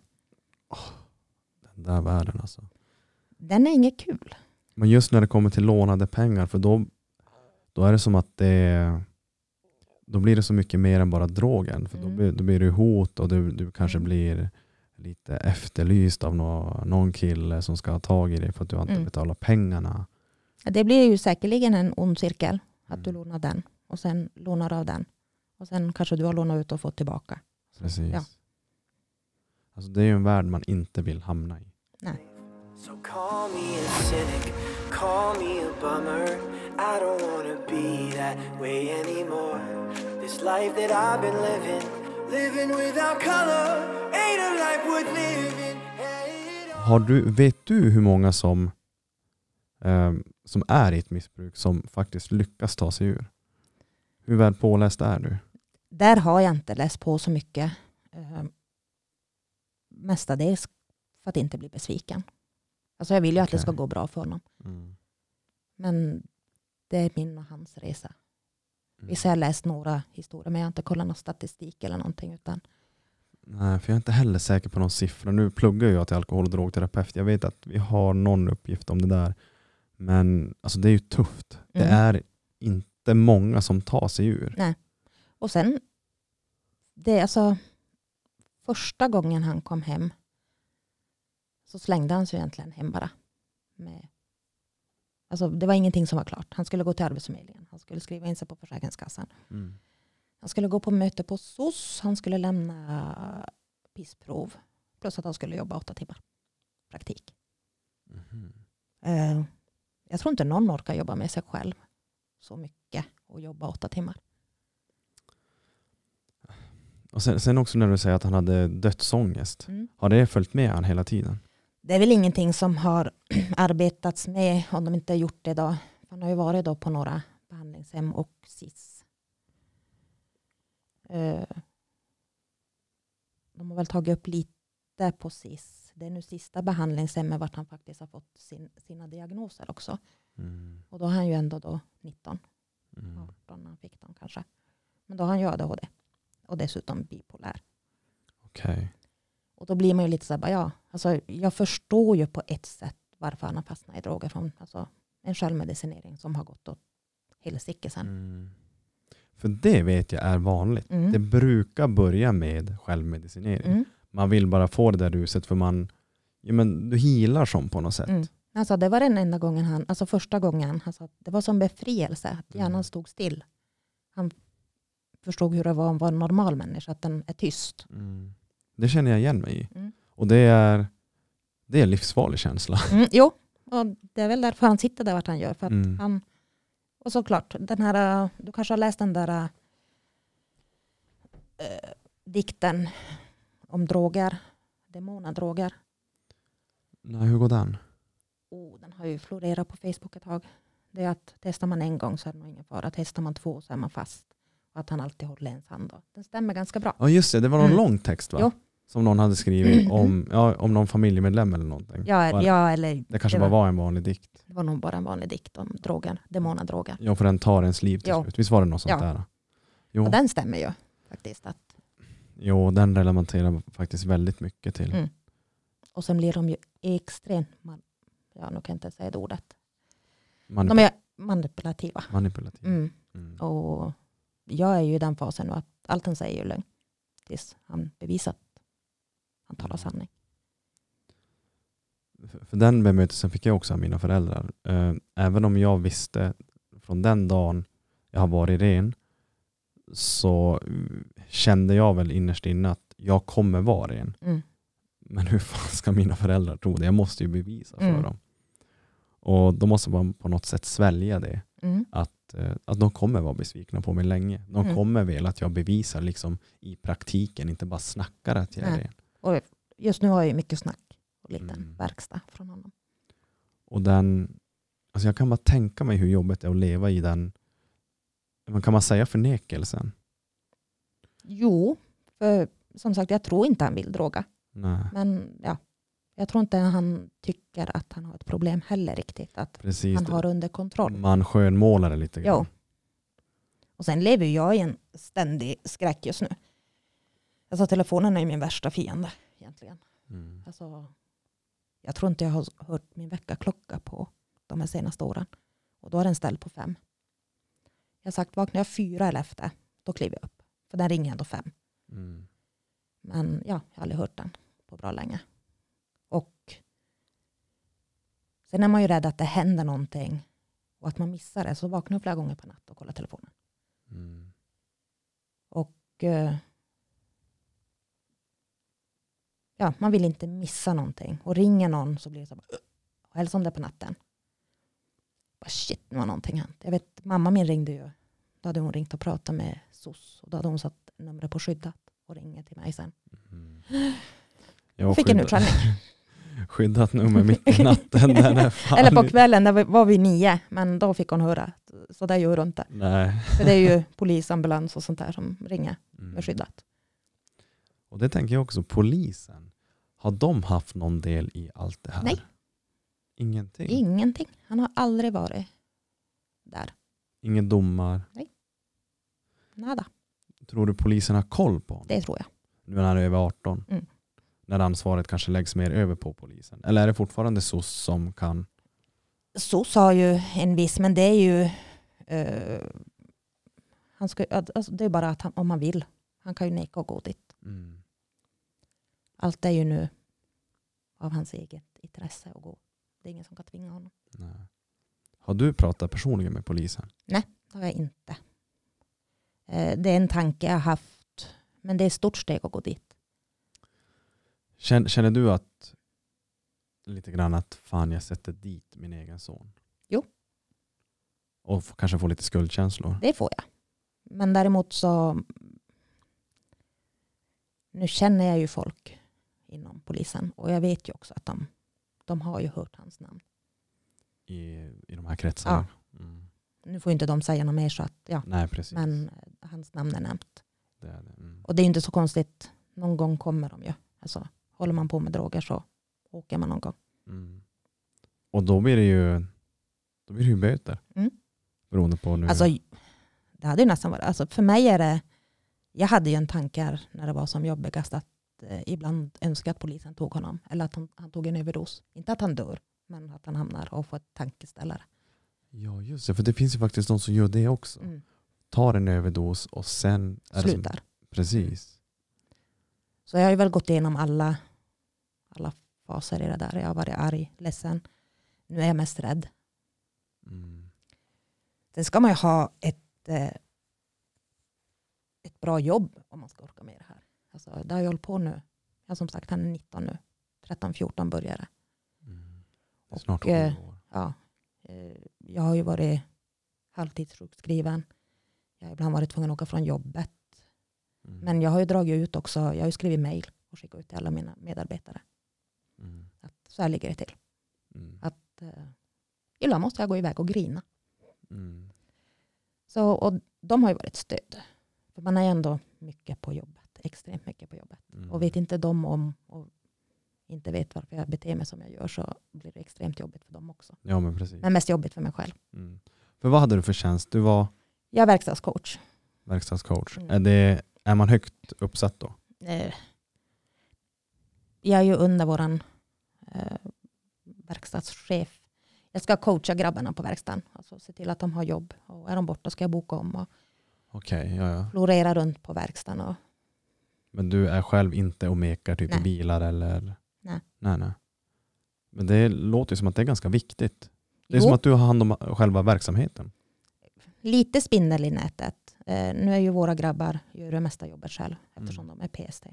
Den där världen alltså. Den är inget kul. Men just när det kommer till lånade pengar, för då, då är det som att det då blir det så mycket mer än bara drogen. För då, Mm. blir, då blir det hot och du, du kanske Mm. blir lite efterlyst av nå, någon kille som ska ha tag i dig för att du inte Mm. betalat pengarna. Det blir ju säkerligen en ond cirkel. Att du Mm. lånar den och sen lånar av den. Och sen kanske du har lånat ut och fått tillbaka. Precis. Ja. Alltså det är ju en värld man inte vill hamna i. So call me a cynic, call me a bummer. I don't wanna be that way anymore. This life that I've been living, living without color, ain't a life worth living. Har du, vet du hur många som, eh, som är i ett missbruk som faktiskt lyckas ta sig ur? Hur väl påläst är du? Där har jag inte läst på så mycket. Eh, mestadels för att inte bli besviken. Alltså jag vill ju att det ska gå bra för honom. Mm. Men det är min och hans resa. Visst har jag läst några historier men jag har inte kollat någon statistik eller någonting. Utan, Nej, för jag är inte heller säker på någon siffra. Nu pluggar jag till alkohol och drogterapeut. Jag vet att vi har någon uppgift om det där. Men alltså, det är ju tufft. Det Mm. är inte många som tar sig ur. och sen, det är alltså första gången han kom hem så slängde han sig egentligen hem bara. Med, alltså det var ingenting som var klart. Han skulle gå till Arbetsförmedlingen. Han skulle skriva in sig på Försäkringskassan. Mm. Han skulle gå på möte på SOS. Han skulle lämna pissprov. Plus att han skulle jobba åtta timmar. Praktik. Eh, jag tror inte någon orkar jobba med sig själv så mycket och jobba åtta timmar. Och sen, sen också när du säger att han hade dödsångest. Mm. Har det följt med han hela tiden? Det är väl ingenting som har arbetats med om de inte har gjort det då. Han har ju varit då på några behandlingshem och SIS. Eh, De har väl tagit upp lite på SIS. Det är nu sista behandlingshemmet vart han faktiskt har fått sin, sina diagnoser också. Mm. Och då har han ju ändå då 19, Mm. 18 när han fick dem kanske. Men då har han ju ADHD. Och dessutom bipolär. Okej. Och då blir man ju lite så här, ja, alltså, jag förstår ju på ett sätt varför han har fastnat i droger. Från, alltså, en självmedicinering som har gått åt helsike sen. Mm. För det vet jag är vanligt. Mm. Det brukar börja med självmedicinering. Mm. Man vill bara få det där ruset för man ja, men du healar som på något sätt. Mm. Alltså, det var den enda gången han, alltså första gången, han sa att det var som befrielse, att hjärnan Mm. stod still. Han förstod hur det var att vara en normal människa, att den är tyst. Mm. Det känner jag igen mig i. Mm. Och det är, det är en livsfarlig känsla. Mm, jo, och det är väl därför han sitter där vart han gör. För att Mm. han, och såklart, den här, du kanske har läst den där äh, dikten om droger, demonadroger. Nej, hur går den? Oh, den har ju florerat på Facebook ett tag. Det är att testar man en gång så är det nog ingen fara. Testar man två så är man fast. Och att han alltid håller ens hand. Då. Den stämmer ganska bra. Ja just det, det var någon Mm. lång text va? Jo. Som någon hade skrivit Mm. om, ja, om någon familjemedlem eller någonting. Ja, Var- ja eller Det kanske det bara var- var en vanlig dikt. det var nog bara en vanlig dikt om droger, demonadroger. Ja, för den tar ens liv till Ja. slut. Visst var det något sånt Ja. där? Jo, Och den stämmer ju faktiskt. Att, jo, den relaterar faktiskt väldigt mycket till. Mm. och sen blir de ju extremt, man, ja nu kan jag inte säga det ordet. Manip- De är manipulativa. manipulativ. Mm. Mm. Och jag är ju i den fasen nu att allt han säger är lögn. Tills han bevisar att han talar Mm. sanning. För- För den bemötelsen fick jag också av mina föräldrar. Eh, Även om jag visste från den dagen jag har varit ren så kände jag väl innerst inne att jag kommer vara ren. Mm. Men hur fan ska mina föräldrar tro det? Jag måste ju bevisa för Mm. dem. Och då måste man på något sätt svälja det. Mm. Att, eh, att de kommer vara besvikna på mig länge. De Mm. kommer vilja att jag bevisar liksom i praktiken, inte bara snackar att jag är ren. Och just nu har jag ju mycket snack och liten Mm. verkstad från honom. Och den, alltså jag kan bara tänka mig hur jobbigt det är att leva i den, men kan man säga förnekelsen? Jo, för som sagt jag tror inte han vill droga. Nej, Men ja, jag tror inte han tycker att han har ett problem heller riktigt. Att precis. han har under kontroll. Man skönmålar det lite Jo. grann. Och sen lever jag i en ständig skräck just nu. Alltså telefonen är min värsta fiende egentligen. Mm. Alltså, jag tror inte jag har hört min väckarklocka på de här senaste åren. Och då är den ställd på fem. Jag har sagt vaknar jag fyra eller efter, då kliver jag upp. För den ringer ändå fem. Mm. Men ja, jag har aldrig hört den på bra länge. Och sen är man ju rädd att det händer någonting och att man missar det. Så vaknar jag flera gånger på natten och kollar telefonen. Mm. Och eh, ja, man vill inte missa någonting. Och ringer någon så blir det så här, och helst om det på natten. Bara, shit, nu har någonting hänt. Jag vet, mamma min ringde ju. Då hade hon ringt och pratat med SOS. Och då hade hon satt numret på skyddat och ringer till mig sen. Mm. Jag fick en skyddat- utskällning. Skyddat nummer mitt i natten. Eller på kvällen, där var vi nio. Men då fick hon höra. Så där gör hon inte. Nej. För det är ju polis, ambulans och sånt där som ringer Mm. med skyddat. Och det tänker jag också, polisen. Har de haft någon del i allt det här? Nej. Ingenting? Ingenting. Han har aldrig varit där. Ingen domar? Nada. Tror du polisen har koll på honom? Det tror jag. Nu när han är över 18? Mm. När ansvaret kanske läggs mer över på polisen? Eller är det fortfarande SOS som kan? SOS har ju en viss, men det är ju eh, han ska, alltså det är bara att han, om han vill. Han kan ju neka att gå dit. Mm. Allt är ju nu av hans eget intresse att gå. Det är ingen som kan tvinga honom. Nej. Har du pratat personligen med polisen? Det har jag inte. Eh, det är en tanke jag har haft. Men det är ett stort steg att gå dit. Känner, känner du att lite grann att fan jag sätter dit min egen son? Jo. Och f- kanske få lite skuldkänslor? Det får jag. Men däremot så nu känner jag ju folk inom polisen och jag vet ju också att de, de har ju hört hans namn. I, i de här kretsarna? Mm. Nu får ju inte de säga något mer så att ja, Nej precis. men eh, hans namn är nämnt. Det är det. Mm. Och det är ju inte så konstigt. Någon gång kommer de ju. Alltså, håller man på med droger så åker man någon gång. Mm. Och då blir det ju, då blir det ju böter. Mm. Beroende på nu. Alltså, det hade ju nästan varit, alltså för mig är det, jag hade ju en tanke när det var som jobbigast att eh, ibland önska att polisen tog honom. Eller att han, han tog en överdos. Inte att han dör, men att han hamnar och får ett tankeställare. Ja just det, för det finns ju faktiskt de som gör det också. Mm. Tar en överdos och sen det som, Slutar. Precis. Så jag har ju väl gått igenom alla, alla faser i det där. Jag har varit arg, ledsen, nu är jag mest rädd. Mm. Sen ska man ju ha ett, eh, ett bra jobb om man ska orka med det här. Alltså, det har jag hållit på nu. Jag som sagt, han är 19 nu. 13-14 började. Mm. Det är snart Och, eh, år. Ja. Eh, Jag har ju varit halvtidssjukskriven. Jag har ibland varit tvungen att åka från jobbet. Mm. Men jag har ju dragit ut också. Jag har ju skrivit mejl och skickat ut till alla mina medarbetare. Så här ligger det till. Mm. Att, eh, ibland måste jag gå iväg och grina. Mm. Så, och de har ju varit stöd. För man är ändå mycket på jobbet. Extremt mycket på jobbet. Mm. Och vet inte de om och inte vet varför jag beter mig som jag gör så blir det extremt jobbigt för dem också. Ja men precis. Men mest jobbigt för mig själv. Mm. För vad hade du för tjänst? Du var Jag är verkstadscoach. verkstadscoach. Mm. Är, det, är man högt uppsatt då? Eh, jag är ju under våran eh, verkstadschef. Jag ska coacha grabbarna på verkstaden. Alltså se till att de har jobb. Och är de borta ska jag boka om och Okej, ja, ja. florera runt på verkstaden. Och, Men du är själv inte och mekar typ i Nej. bilar eller? Nej. nej. Nej, Men det låter som att det är ganska viktigt. Det är Jo. som att du har hand om själva verksamheten. lite spindel i nätet. Eh, nu är ju våra grabbar gör det mesta jobbet själv eftersom Mm. de är PST.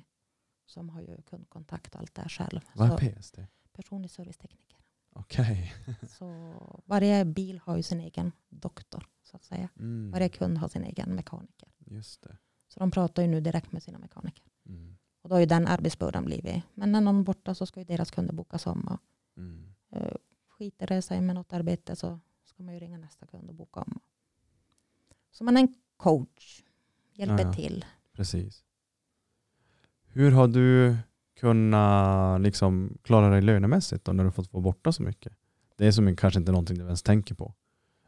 Som har ju kundkontakt och allt det här själv. Vad är PST? Personlig servicetekniker. Okej. Så varje bil har ju sin egen doktor så att säga. Mm. Varje kund har sin egen mekaniker. Just det. Så de pratar ju nu direkt med sina mekaniker. Mm. Och då har ju den arbetsbördan blivit. Men när någon är borta så ska ju deras kunder bokas om. Och, Mm. eh, skiter det sig med något arbete så ska man ju ringa nästa kund och boka om. Så man är en coach. Hjälper Ja, ja. till. Precis. Hur har du kunnat liksom klara dig lönemässigt då, när du fått vara borta så mycket? Det är som kanske inte någonting du ens tänker på.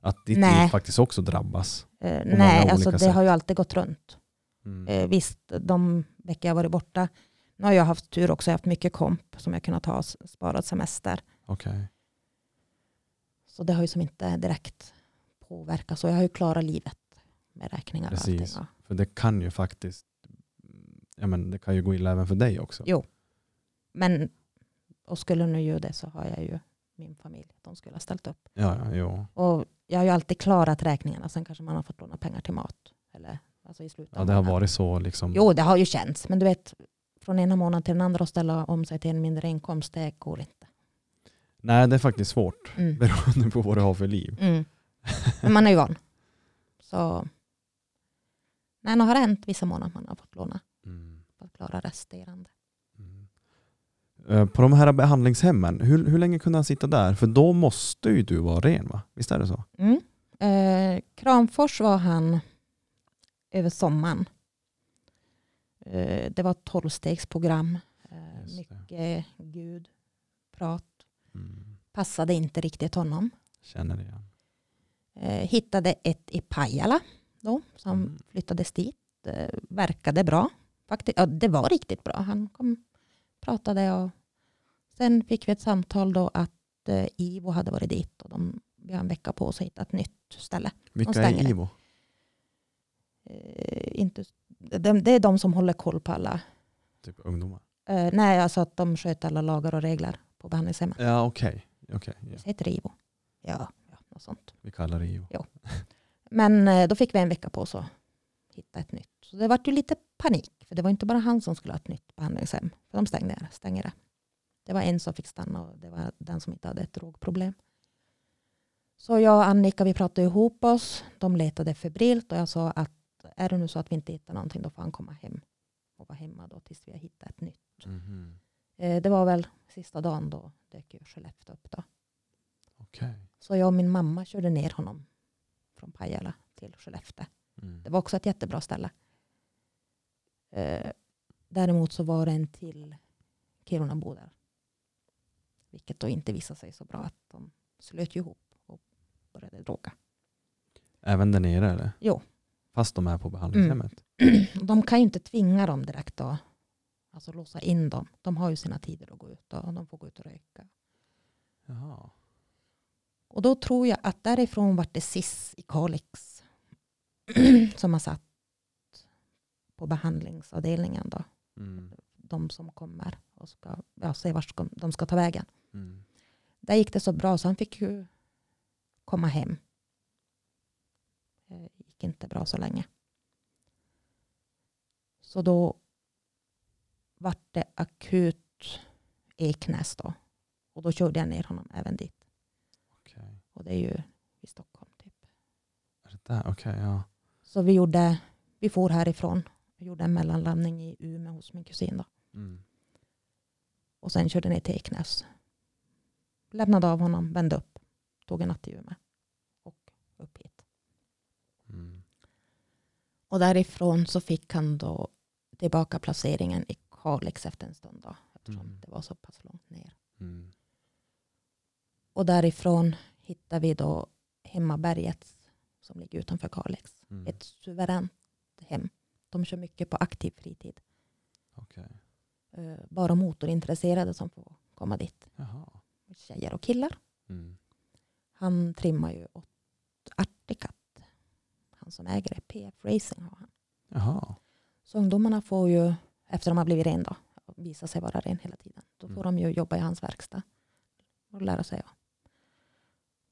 Att ditt Nej. liv faktiskt också drabbas. Eh, nej, alltså det sätt. har ju alltid gått runt. Mm. Eh, visst, de veckor jag varit borta. Nu har jag haft tur också. Jag har haft mycket komp som jag kunnat ta s- sparad semester. Okej. Så det har ju som inte direkt påverkat. Så jag har ju klarat livet med räkningar och allting. Precis. Ja. För det kan ju faktiskt ja, men det kan ju gå illa även för dig också. Jo. Men och skulle nu göra det så har jag ju min familj. De skulle ha ställt upp. Ja, ja. Och jag har ju alltid klarat räkningarna. Sen kanske man har fått låna pengar till mat. Eller alltså i slutet ja det har varit så. Liksom. Jo, det har ju känts. Men du vet, från ena månaden till den andra och ställa om sig till en mindre inkomst, det går inte. Nej, det är faktiskt svårt. Mm. Beroende på vad du har för liv. Mm. Men man är ju van. Så nej, nu har det hänt vissa månader man har fått låna Mm. för att klara resterande. Eh, På de här behandlingshemmen, hur, hur länge kunde han sitta där? För då måste ju du vara ren va? Visst är det så? Mm. Eh, Kramfors var han över sommaren. Eh, det var ett tolvstegsprogram. Eh, mycket Gud, prat. Mm. Passade inte riktigt honom. Känner det igen. Eh, hittade ett i Pajala då, som Mm. flyttades dit. Eh, verkade bra. Faktiskt, ja, det var riktigt bra. Han kom, pratade och sen fick vi ett samtal då att eh, Ivo hade varit dit och de, vi har en vecka på oss att hitta ett nytt ställe. Vilka är. IVO? Eh, inte, de, det är de som håller koll på alla. Typ ungdomar? Eh, nej, alltså att de sköter alla lagar och regler på behandlingshemmet. Ja okej. Okej, ja. Det heter Ivo. Ja, ja, något sånt. Vi kallar det IVO. Men eh, då fick vi en vecka på oss att hitta ett nytt. Så det var ju lite panik. För det var inte bara han som skulle ha ett nytt behandlingshem. För de stängde. Stängde det. det var en som fick stanna och det var den som inte hade ett drogproblem. Så jag och Annika vi pratade ihop oss. De letade febrilt och jag sa att är det nu så att vi inte hittar någonting då får han komma hem och vara hemma då tills vi har hittat ett nytt. Mhm. Eh, Det var väl sista dagen då dök ju Skellefteå upp då. Okej. Så jag och min mamma körde ner honom från Pajala till Skellefteå. Mm. Det var också ett jättebra ställe. Eh, däremot så var det en till Kirunabo där. Vilket då inte visade sig så bra att de slöt ihop och började droga. Även där nere eller? Jo. Fast de är på behandlingshemmet? De kan ju inte tvinga dem direkt då. Alltså låsa in dem. De har ju sina tider att gå ut och de får gå ut och röka. Jaha. Och då tror jag att därifrån vart det SIS i Kalix som har satt på behandlingsavdelningen då. Mm. De som kommer och ska ja, se vart ska, de ska ta vägen. Mm. där gick det så bra så han fick ju komma hem. Det gick inte bra så länge. Så då vart det akut Eknäs då. Och då körde jag ner honom även dit. Okej. Och det är ju i Stockholm typ. Är det där? Okej, ja. Så vi gjorde, vi for härifrån. Vi gjorde en mellanlandning i Umeå hos min kusin då. Mm. Och sen körde ner till Eknäs. Lämnade av honom, vände upp, tog en natt i Umeå och upp hit. Mm. Och därifrån så fick han då tillbaka placeringen i Kalix efter en stund då, eftersom Mm. det var så pass långt ner. Mm. Och därifrån hittade vi då Hemmaberget som ligger utanför Kalix. Mm. Ett suveränt hem. De kör mycket på aktiv fritid. Okej. Eh, Bara motorintresserade som får komma dit. Jaha. Tjejer och killar. Mm. Han trimmar ju åt Articat. Han som äger det. PF Racing har han. Jaha. Så ungdomarna får ju, efter de har blivit ren då, och visa sig vara ren hela tiden. Då får Mm. de ju jobba i hans verkstad. Och lära sig att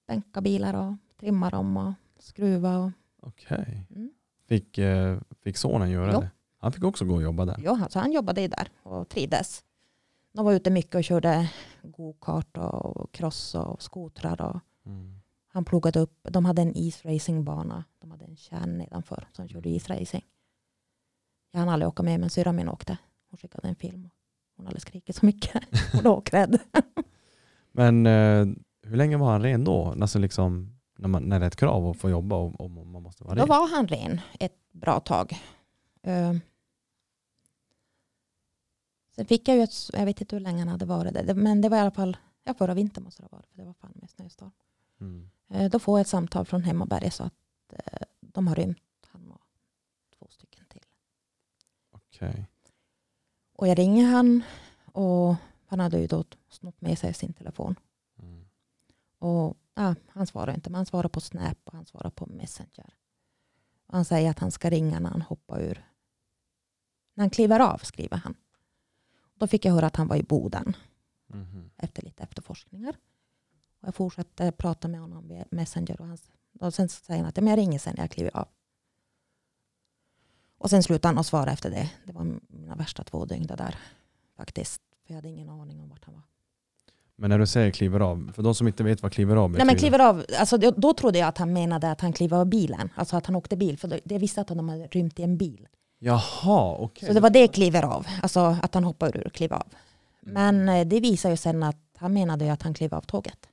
bänka bilar och trimma dem och skruva. Och, Okej. mm. Fick, eh, fick sonen göra Ja. det? Han fick också gå och jobba där? Ja, så han jobbade där och trivdes. De var ute mycket och körde go-kart och cross och skotrar. Och Mm. han plogade upp, de hade en isracingbana. De hade en kärn nedanför som körde isracing. Jag hann aldrig åka med men syrran min åkte. Hon skickade en film. Hon hade skrikit så mycket. Hon var åkrädd. Men eh, hur länge var han ren då? Alltså liksom, när, man, när det är ett krav att få jobba och, och man måste vara Då ren? var han ren ett bra tag. Eh, Sen fick jag ju ett, jag vet inte hur länge han hade varit där. Men det var i alla fall, ja förra vintern måste det ha varit. För det var fan med snöstorm. Mm. Eh, Då får jag ett samtal från Hemmaberget så att eh, de har rymt. Han och två stycken till. Okej. Och jag ringer han och han hade ju då snott med sig sin telefon. Mm. Och ja, han svarar inte, men han svarar på Snap och han svarar på Messenger. Och han säger att han ska ringa när han hoppar ur. När han kliver av skriver han. Då fick jag höra att han var i Boden Mhm. efter lite efterforskningar. Och jag fortsatte prata med honom via Messenger och, han, och sen säger han att ja, men jag ringer sen när jag kliver av. Och sen slutade han att svara efter det. Det var mina värsta två dygn det där faktiskt. För jag hade ingen aning om vart han var. Men när du säger kliver av, för de som inte vet vad kliver av Nej men kliver av, alltså, då, då trodde jag att han menade att han kliver av bilen. Alltså att han åkte bil. För det, jag visste att de hade rymt i en bil. Jaha, okej. Så det var det kliver av. Alltså att han hoppar ur och kliver av. Men eh, det visar ju sen att han menade ju att han klev av tåget.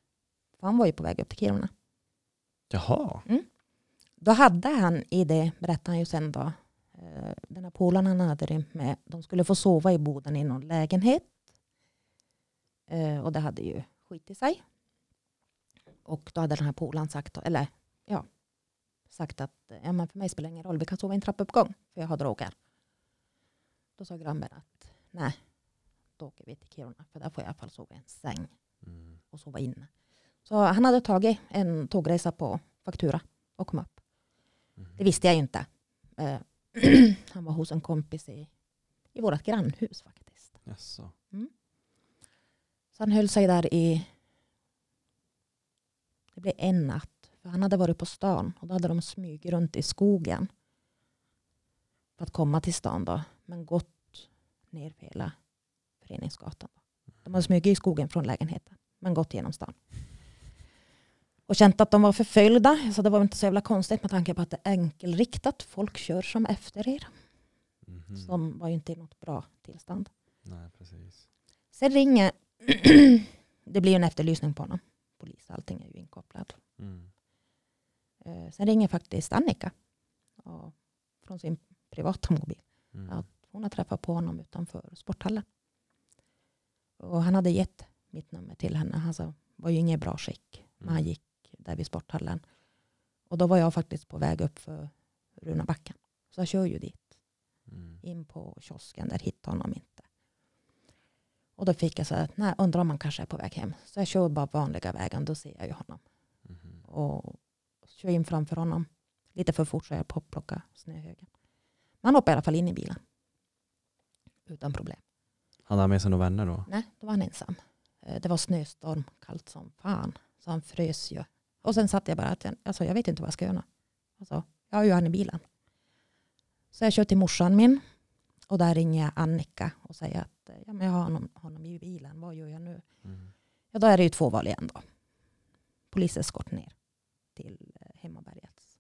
För han var ju på väg upp till Kiruna. Jaha. Då hade han i det, berättade han ju sen då, eh, den här polaren han hade rymt med, de skulle få sova i Boden i någon lägenhet. Eh, Och det hade ju skitit sig. Och då hade den här polaren sagt, eller ja, sagt att ja, men för mig spelar det ingen roll, vi kan sova i en trappuppgång för jag har droger. Då sa grabben att nej, då åker vi till Kiruna för där får jag i alla fall sova i en säng Mm. och sova inne. Så han hade tagit en tågresa på faktura och kom upp. Det visste jag ju inte. Eh, han var hos en kompis i, i vårt grannhus faktiskt. Jaså. Så han höll sig där i det blev en natt. För han hade varit på stan och då hade de smugit runt i skogen. För att komma till stan då. Men gått ner för hela Föreningsgatan. De hade smugit i skogen från lägenheten. Men gått genom stan. Och känt att de var förföljda. Så det var inte så jävla konstigt med tanke på att det är enkelriktat. Folk kör som efter er. Mhm. Som var ju inte i något bra tillstånd. Nej, precis. Sen ringer, det blir ju en efterlysning på honom. Polis, allting är ju inkopplad. Mm. Eh, Sen ringer faktiskt Annika och, från sin privata mobil. Mm. Ja. Hon har träffat på honom utanför sporthallen. Och han hade gett mitt nummer till henne. Han sa, var ju inget bra skick. Men han Mm. gick där vid sporthallen. Och då var jag faktiskt på väg upp för Runabacken. Så jag kör ju dit. Mm. In på kiosken, där hittade honom inte. Och då fick jag så att, nej, undrar om han kanske är på väg hem. Så jag kör bara vanliga vägen, då ser jag ju honom. Mhm. Och kör in framför honom. Lite för fort så jag på plocka snöhögen. Men han hoppade i alla fall in i bilen. Utan problem. Hade han med sig några vänner då? Nej, då var han ensam. Eh, Det var snöstorm, kallt som fan. Så han frös ju. Och sen satt jag bara att jag, alltså, jag vet inte vad jag ska göra. Alltså, jag har ju han i bilen. Så jag kör till morsan min. Och där ringer jag Annika och säger att ja, men jag har honom, honom i bilen. Vad gör jag nu? Mm. Ja, då är det ju två val igen då. Poliseskort ner till eh, Hemmabergets.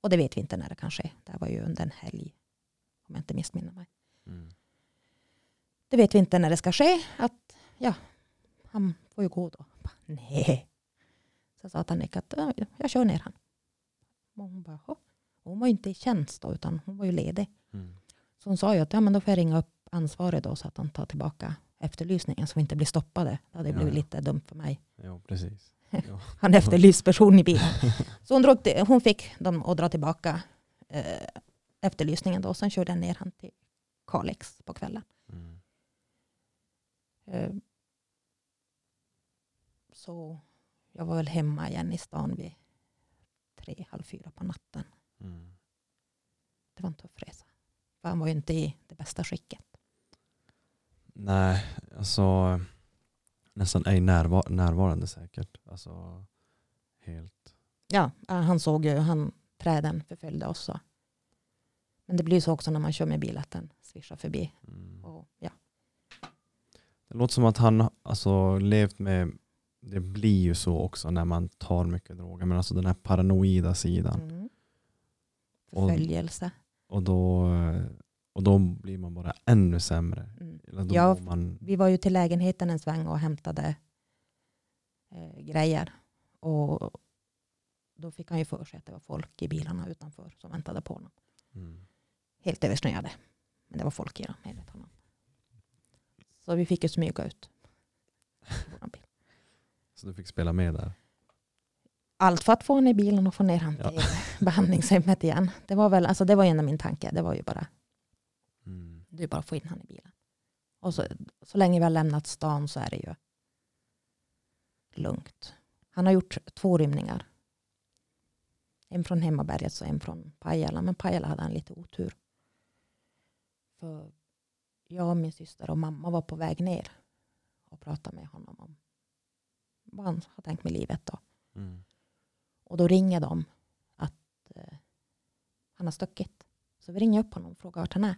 Och det vet vi inte när det kan ske. Det här var ju under en helg. Om jag inte missminner mig. Mm. Det vet vi inte när det ska ske. Att ja, han får ju gå då. Bara, Nej. Så sa Annika att "Ja, jag kör ner han. Och hon hon var ju inte i tjänst då utan hon var ju ledig. Mm. Så hon sa ju att ja, men då får jag ringa upp ansvarig då så att han tar tillbaka efterlysningen så vi inte blir stoppade. Det hade Ja, blivit ja. lite dumt för mig. Jo, precis. Ja. Han efterlyst person i bilen. Så hon, drog till, hon fick dem att dra tillbaka eh, efterlysningen då. Sen körde jag ner han till Kalix på kvällen. Mm. Eh, så jag var väl hemma igen i stan vid tre, halv fyra på natten. Mm. Det var en tuff resa. För han var ju inte i det bästa skicket. Nej, alltså nästan ej närvar närvarande säkert. Alltså helt. Ja, han såg ju, han, träden förföljde oss. Så. Men det blir så också när man kör med bil att den svischar förbi. Mm. Och, ja. Det låter som att han alltså levt med, det blir ju så också när man tar mycket droger, men alltså den här paranoida sidan. Mm. Och- Förföljelse. Och, då, och då blir man bara ännu sämre. Mm. Ja, man, Vi var ju till lägenheten en sväng och hämtade eh, grejer. Och då fick han ju för sig att det var folk i bilarna utanför som väntade på honom. mm. Helt översnöade. Men det var folk i dem enligt honom. Så vi fick ju smyga ut. Så du fick spela med där. Allt för att få honom i bilen och få ner honom Ja. till behandlingshemmet igen. Det var väl, alltså det var ju ändå min tanke. Det var ju bara, Mm. det är bara att få in honom i bilen. Och så, så länge vi har lämnat stan så är det ju lugnt. Han har gjort två rymningar. En från Hemmaberget och en från Pajala. Men Pajala hade han lite otur. För jag, min syster och mamma var på väg ner och pratade med honom om vad han har tänkt med livet. Då. Mm. Och då ringer de att eh, han har stuckit. Så vi ringer upp honom och frågar vart han är.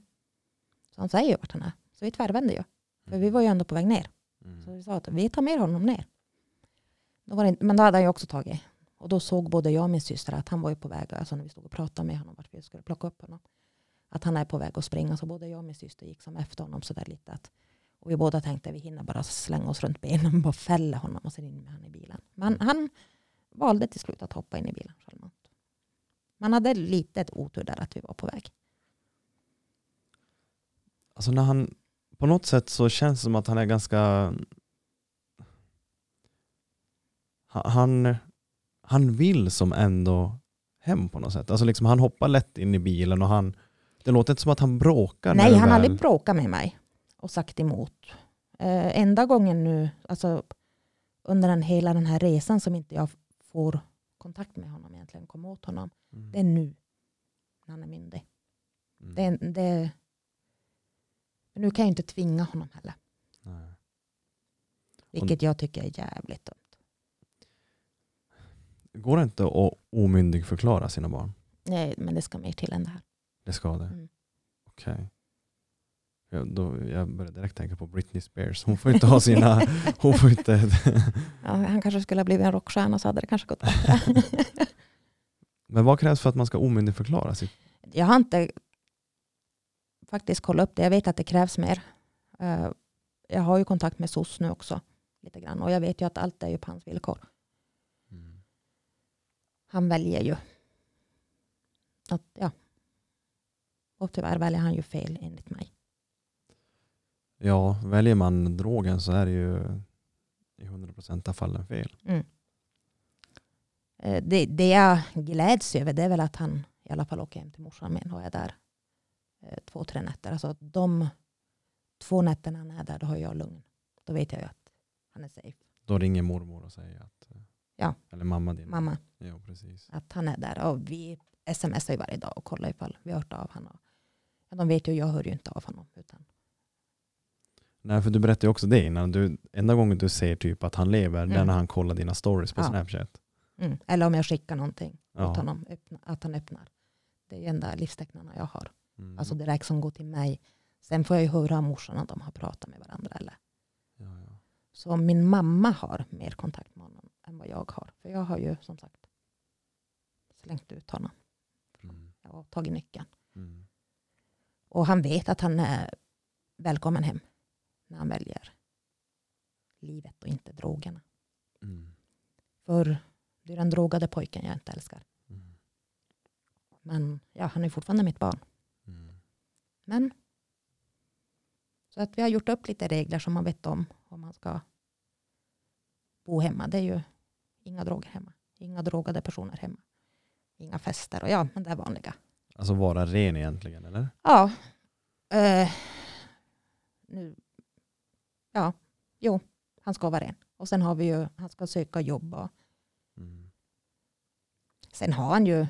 Så han säger ju vart han är. Så vi tvärvände ju. För vi var ju ändå på väg ner. Mm. Så vi sa att vi tar med honom ner. Då var det, men då hade han ju också tagit. Och då såg både jag och min syster att han var ju på väg, alltså när vi stod och pratade med honom vart vi skulle plocka upp honom. Att han är på väg att springa. Så både jag och min syster gick som efter honom sådär lite. Att, och vi båda tänkte att vi hinner bara slänga oss runt benen och bara fälla honom och sen in med han i bilen. Men han valde till slut att hoppa in i bilen självmant. Man hade lite ett otur där att vi var på väg. Alltså när han, på något sätt så känns det som att han är ganska, Ha- han, han vill som ändå hem på något sätt. Alltså liksom han hoppar lätt in i bilen och han, det låter inte som att han bråkar. Nej, han har väl- aldrig bråkat med mig och sagt emot. Eh, enda gången nu, alltså under den, hela den här resan som inte jag får kontakt med honom egentligen, komma åt honom, Mm. det är nu när han är myndig. Mm. Det, det, men nu kan jag inte tvinga honom heller, Nej. vilket jag tycker är jävligt dumt. Går det inte att omyndigförklara sina barn? Nej, men det ska mer till än det här. Det ska det? Mm. Okej. Jag, då, jag började direkt tänka på Britney Spears. Hon får inte ha sina... Hon får inte... Ja, han kanske skulle ha blivit en rockstjärna så hade det kanske gått bättre. Men vad krävs för att man ska omyndigförklara sitt... Jag har inte faktiskt kollat upp det. Jag vet att det krävs mer. Eh, Jag har ju kontakt med SOS nu också. Lite grann. Och jag vet ju att allt är ju på hans villkor. Han väljer ju. Att, ja. Och tyvärr väljer han ju fel enligt mig. Ja, väljer man drogen så är det ju i 100% av fallen fel. Eh, Det, det jag gläds över det är väl att han i alla fall åker hem till morsan med och är där eh, två, tre nätter. Alltså de två nätterna han är där, då har jag lugn. Då vet jag ju att han är safe. Då ringer mormor och säger att... eh, Ja. Eller mamma din. Mamma, Ja, precis. att han är där. Och vi smsar ju varje dag och kollar ifall vi har hört av honom. De vet ju, jag hör ju inte av honom. Utan, Nej, för du berättade ju också det innan. Du, enda gången du ser typ att han lever, det är Mm. när han kollar dina stories på Ja. Snapchat. Mm. Eller om jag skickar någonting Ja. åt honom, öppna, att han öppnar. Det är enda livstecknarna jag har. Mm. Alltså direkt som går till mig. Sen får jag ju höra av morsan att de har pratat med varandra. Eller. ja, ja. Så min mamma har mer kontakt med honom än vad jag har. För jag har ju som sagt slängt ut honom Mm. och tagit nyckeln. Mm. Och han vet att han är välkommen hem när han väljer livet och inte drogerna. Mm. För det är den drogade pojken jag inte älskar. Mm. Men ja, han är fortfarande mitt barn. Mm. Men så att vi har gjort upp lite regler som man vet om om man ska bo hemma. Det är ju inga droger hemma. Inga drogade personer hemma. Inga fester och ja, men det är vanliga. Alltså vara ren egentligen, eller? Ja. Eh, nu, ja, jo, han ska vara ren. Och sen har vi ju, han ska söka jobb och Mm. sen har han ju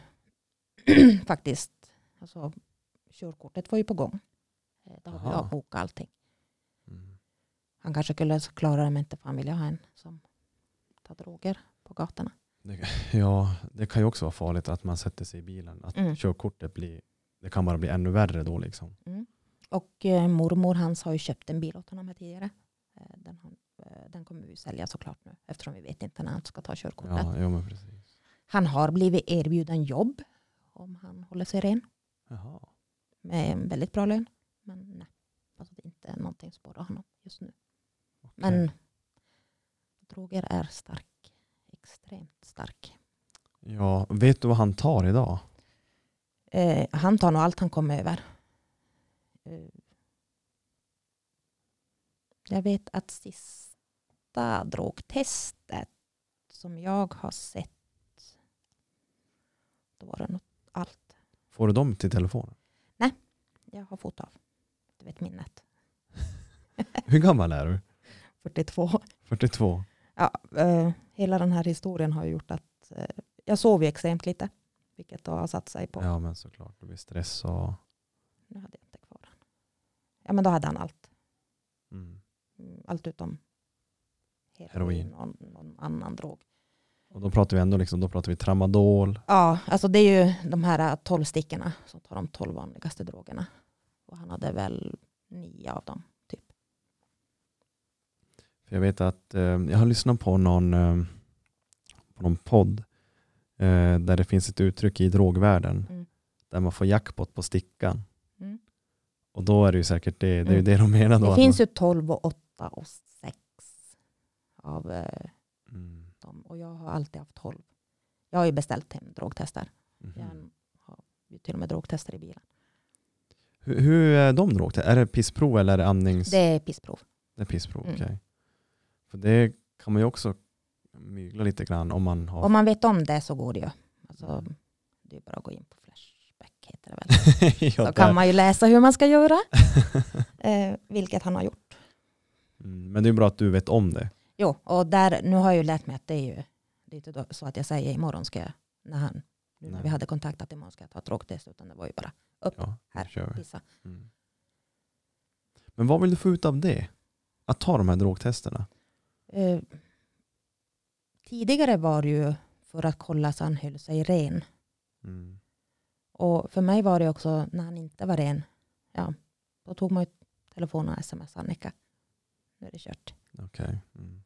faktiskt, alltså körkortet var ju på gång. Eh, Då har vi avbokat allting. Mm. Han kanske skulle klara det men inte för han vill ju ha en som tar droger på gatorna. Det, ja, det kan ju också vara farligt att man sätter sig i bilen. Att Mm. körkortet blir, det kan bara bli ännu värre då liksom. Och eh, mormor hans har ju köpt en bil åt honom här tidigare. Eh, den, eh, den kommer vi sälja såklart nu eftersom vi vet inte när han ska ta körkortet. Ja, jo, men precis. Han har blivit erbjuden jobb om han håller sig ren Jaha. med en väldigt bra lön. Men nej, alltså det är inte någonting som sporrar honom just nu. okej. Men droger är stark, extremt stark. Ja, vet du vad han tar idag? Eh, han tar nog allt han kommer över. Eh, jag vet att sista drogtestet som jag har sett, då var det något allt. Får du dem till telefonen? Jag har foto av. Du vet minnet. Hur gammal är du? 42. 42? Ja, eh, hela den här historien har gjort att eh, jag sov ju extremt lite. Vilket då har satt sig på. Ja, men såklart. Det blir stress och... Nu hade jag inte kvar den. Ja men då hade han allt. Mm. Mm, Allt utom Heroin. och någon annan drog. Och då pratar vi ändå liksom, då pratar vi tramadol. Ja, alltså det är ju de här tolv stickorna som tar de tolv vanligaste drogerna. Och han hade väl nio av dem. Typ. För jag vet att eh, jag har lyssnat på någon, eh, på någon podd eh, där det finns ett uttryck i drogvärlden Mm. där man får jackpot på stickan. Mm. Och då är det ju säkert det, det är ju Mm. det de menar då. Det finns man, ju tolv och åtta och sex av eh, mm. dem. Och jag har alltid haft tolv. Jag har ju beställt hem drogtester. Mhm. Jag har ju till och med drogtester i bilen. Hur, hur är de drogtester? Är det pissprov eller är det andnings... Det är pissprov. Det är pissprov, Mm. okej. För det kan man ju också mygla lite grann om man har... Om man vet om det så går det ju. Alltså, Mm. det är bara att gå in på Flashback heter det väl. ja, Så där. kan man ju läsa hur man ska göra. eh, vilket han har gjort. Mm, men det är bra att du vet om det. Jo, och där, nu har jag ju lärt mig att det är ju det är inte så att jag säger imorgon ska jag, när han, nu när vi hade kontakt att imorgon ska jag ta ett drogtest, utan det var ju bara upp, Ja, här, pissa. Mm. Men vad vill du få ut av det? Att ta de här drogtesterna? Eh, tidigare var det ju för att kolla så han höll sig ren. Mm. Och för mig var det också när han inte var ren, ja, då tog man ju telefonen och smsade Annika. Nu är det kört. Okej. Mm.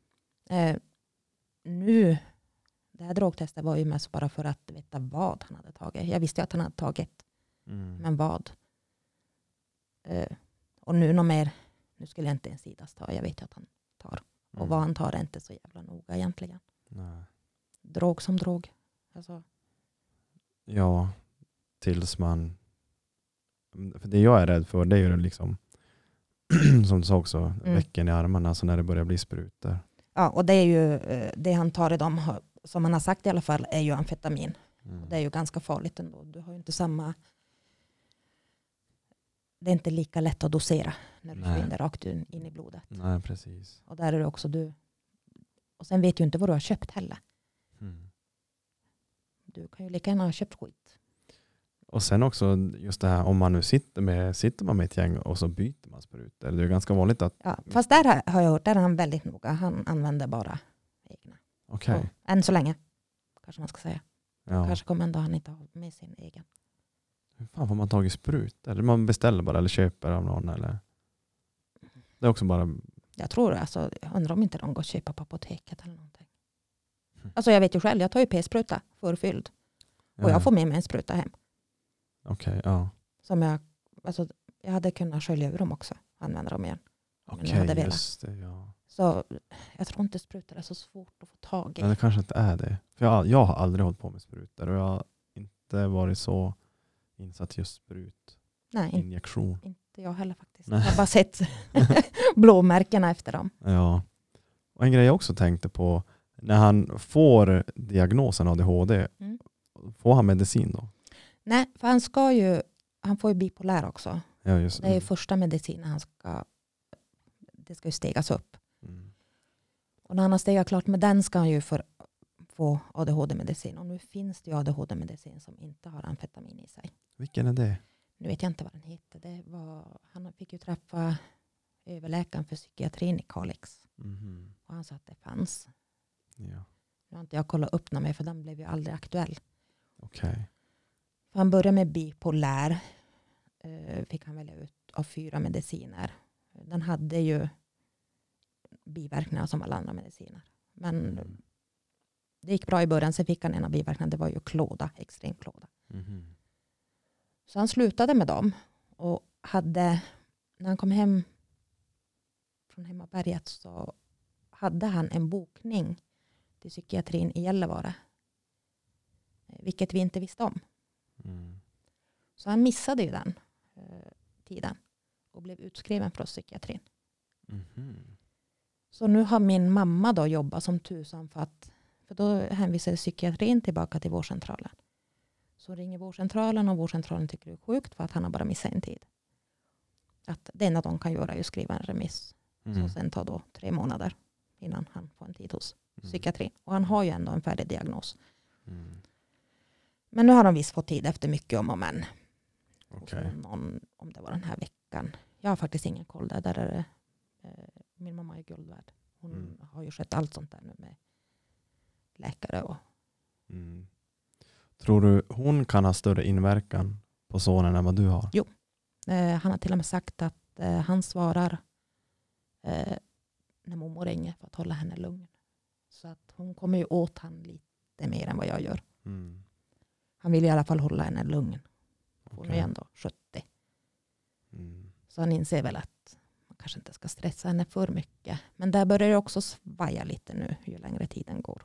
Eh, nu, det här drogtestet var ju mest bara för att veta vad han hade tagit. Jag visste ju att han hade tagit, Mm. men vad? Eh, och nu något mer, nu skulle jag inte ens Sidas ta, jag vet ju att han tar. Och Mm. vad han tar är inte så jävla noga egentligen. Nej. Drog som drog. Alltså, Ja, tills man... För det jag är rädd för det är ju liksom, som du sa också, Mm. vecken i armarna, alltså när det börjar bli sprutor. ja, och det är ju eh, det han tar i dem, som han har sagt i alla fall, är ju amfetamin. Mm. Det är ju ganska farligt ändå. Du har ju inte samma... Det är inte lika lätt att dosera när du det rakt in in i blodet. Nej, precis. Och där är det också du. Och sen vet du inte vad du har köpt heller. Mm. Du kan ju lika gärna ha köpt skit. Och sen också just det här om man nu sitter med, sitter man med ett gäng och så byter man sprutor. Det är ganska vanligt att, Ja, fast där har- jag hört, där är han väldigt noga. Han använder bara egna. okej, Och Än så länge, kanske man ska säga. ja. Kanske kommer en dag han inte ha med sin egen. hur fan får man tag i sprut? Eller man beställer bara eller köper av någon eller? Det är också bara, Jag tror alltså, jag undrar om inte de går att köpa på apoteket eller någonting. Mm. Alltså jag vet ju själv, jag tar ju p-spruta förfylld. Och ja, jag får med mig en spruta hem. Okej, ja. Som jag, alltså, jag hade kunnat skölja ur dem också. Använda dem igen. Okej, velat. just det. Ja. Så jag tror inte sprutor är så svårt att få tag i. Men det kanske inte är det. För jag, jag har aldrig hållit på med sprutor och jag har inte varit så insatt just sprut. Nej, in, Injektion. inte jag heller faktiskt. Nej. Jag har bara sett blåmärkena efter dem. Ja. Och en grej jag också tänkte på, när han får diagnosen ADHD, Mm. får han medicin då? Nej, för han ska ju, han får ju bipolär också. Ja, just Det är ju första medicinen han ska, det ska ju stegas upp. Mm. Och när han har stegat klart med den ska han ju för, få ADHD-medicin. Och nu finns det ju ADHD-medicin som inte har amfetamin i sig. Vilken är det? Nu vet jag inte vad den heter. Det var, han fick ju träffa överläkaren för psykiatrin i Kalix. Mhm. Och han sa att det fanns. Ja. Nu har inte jag kollat upp den med för den blev ju aldrig aktuell. Okej. För han började med bipolär. Eh, fick han välja ut av fyra mediciner. Den hade ju biverkningar som alla andra mediciner. Men Mm. det gick bra i början. Sen fick han en av biverkningarna. Det var ju klåda, extrem klåda. Mhm. Så han slutade med dem. Och hade, när han kom hem från hemmaberget så hade han en bokning till psykiatrin i Gällivare. Eh, Vilket vi inte visste om. Mm. Så han missade ju den eh, tiden och blev utskriven från psykiatrin. Mhm. Så nu har min mamma då jobbat som tusan för att för då hänvisade psykiatrin tillbaka till vårdcentralen. Så ringer vårdcentralen och vårdcentralen tycker det är sjukt för att han har bara missat en tid. Att det enda de kan göra är att skriva en remiss Mm. som sen tar då tre månader innan han får en tid hos Mm. psykiatrin. Och han har ju ändå en färdig diagnos. Mm. Men nu har de visst fått tid efter mycket om och men. Så någon, om det var den här veckan. Jag har faktiskt ingen koll där. där är det, eh, min mamma är guld värd. Hon Mm. har ju skött allt sånt där nu med läkare och Mm. Tror du hon kan ha större inverkan på sonen än vad du har? eh, han har till och med sagt att eh, han svarar eh, när mormor ringer för att hålla henne lugn. Så att hon kommer ju åt han lite mer än vad jag gör. Mm. Han vill i alla fall hålla henne lugn. Hon Okej. är ändå 70. Mm. Så han inser väl att man kanske inte ska stressa henne för mycket. Men där börjar det också svaja lite nu ju längre tiden går.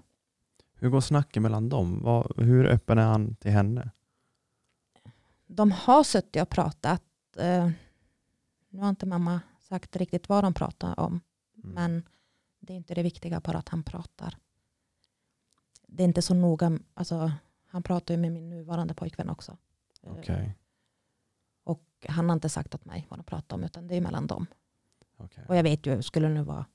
Hur går snacket mellan dem? Hur öppen är han till henne? De har suttit och pratat. Eh, nu har inte mamma sagt riktigt vad de pratar om. Mm. Men det är inte det viktiga, bara att han pratar. Det är inte så noga. Alltså, han pratar ju med min nuvarande pojkvän också. Eh, Okej. Och han har inte sagt åt mig vad de pratar om, utan det är mellan dem. okej. Och jag vet ju, skulle det nu vara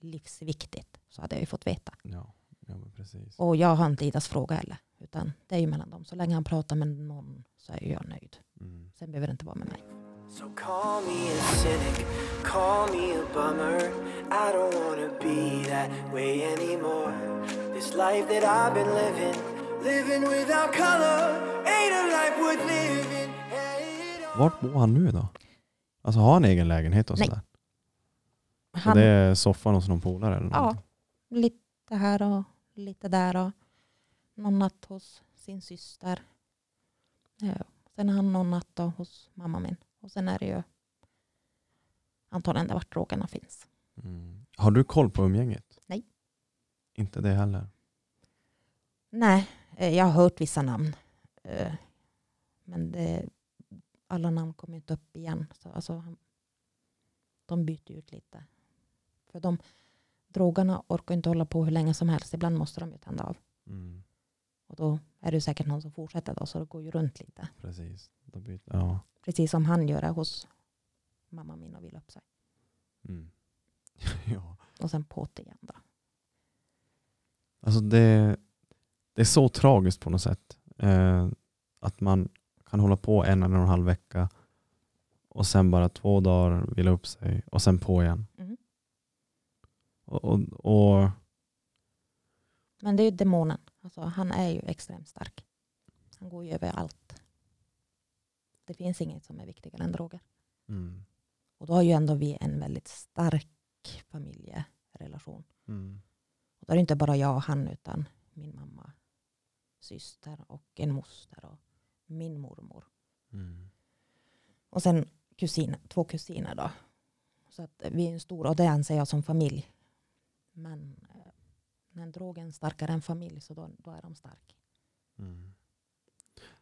livsviktigt så hade jag ju fått veta. Ja, ja men precis. Och jag har inte Idas fråga heller. Utan det är ju mellan dem. Så länge han pratar med någon så är jag nöjd. Mm. Sen behöver det inte vara med mig. So call me a cynic, call me a bummer. I don't wanna be that way anymore. This life that I've been living, Vart bor han nu då? Alltså har han egen lägenhet och Nej. sådär? Han, det är soffan hos någon polare eller Ja. någonting? lite här och lite där. Och någon natt hos sin syster. Ja. Sen har han någon natt då hos mamma min. Och sen är det ju antagligen där vart drogerna finns. Mm. Har du koll på umgänget? Nej. Inte det heller? Nej, eh, jag har hört vissa namn. Eh, Men det, alla namn kommer inte upp igen. Så alltså, de byter ut lite. För de drogerna orkar inte hålla på hur länge som helst. Ibland måste de ju tända av. Mm. Och då är det säkert någon som fortsätter då, så det går ju runt lite. Precis. Byter, ja. Precis som han gör hos mamma min och vill upp sig. Mm. ja. Och sen på det igen då. Alltså det, det är så tragiskt på något sätt. Eh, att man kan hålla på en eller en halv vecka och sen bara två dagar vila upp sig och sen på igen. Mm. Och, och, och Men det är ju demonen. Alltså, han är ju extremt stark. Han går ju över allt. Det finns inget som är viktigare än droger. mm, Och då har ju ändå vi en väldigt stark familjerelation. mm, Och då är det inte bara jag och han utan min mamma, syster och en moster och min mormor. mm, Och sen kusin, två kusiner då. Så att vi är en stor, och det anser jag som familj. Men eh, när drogen är starkare än familj så då, då är de starka. mm.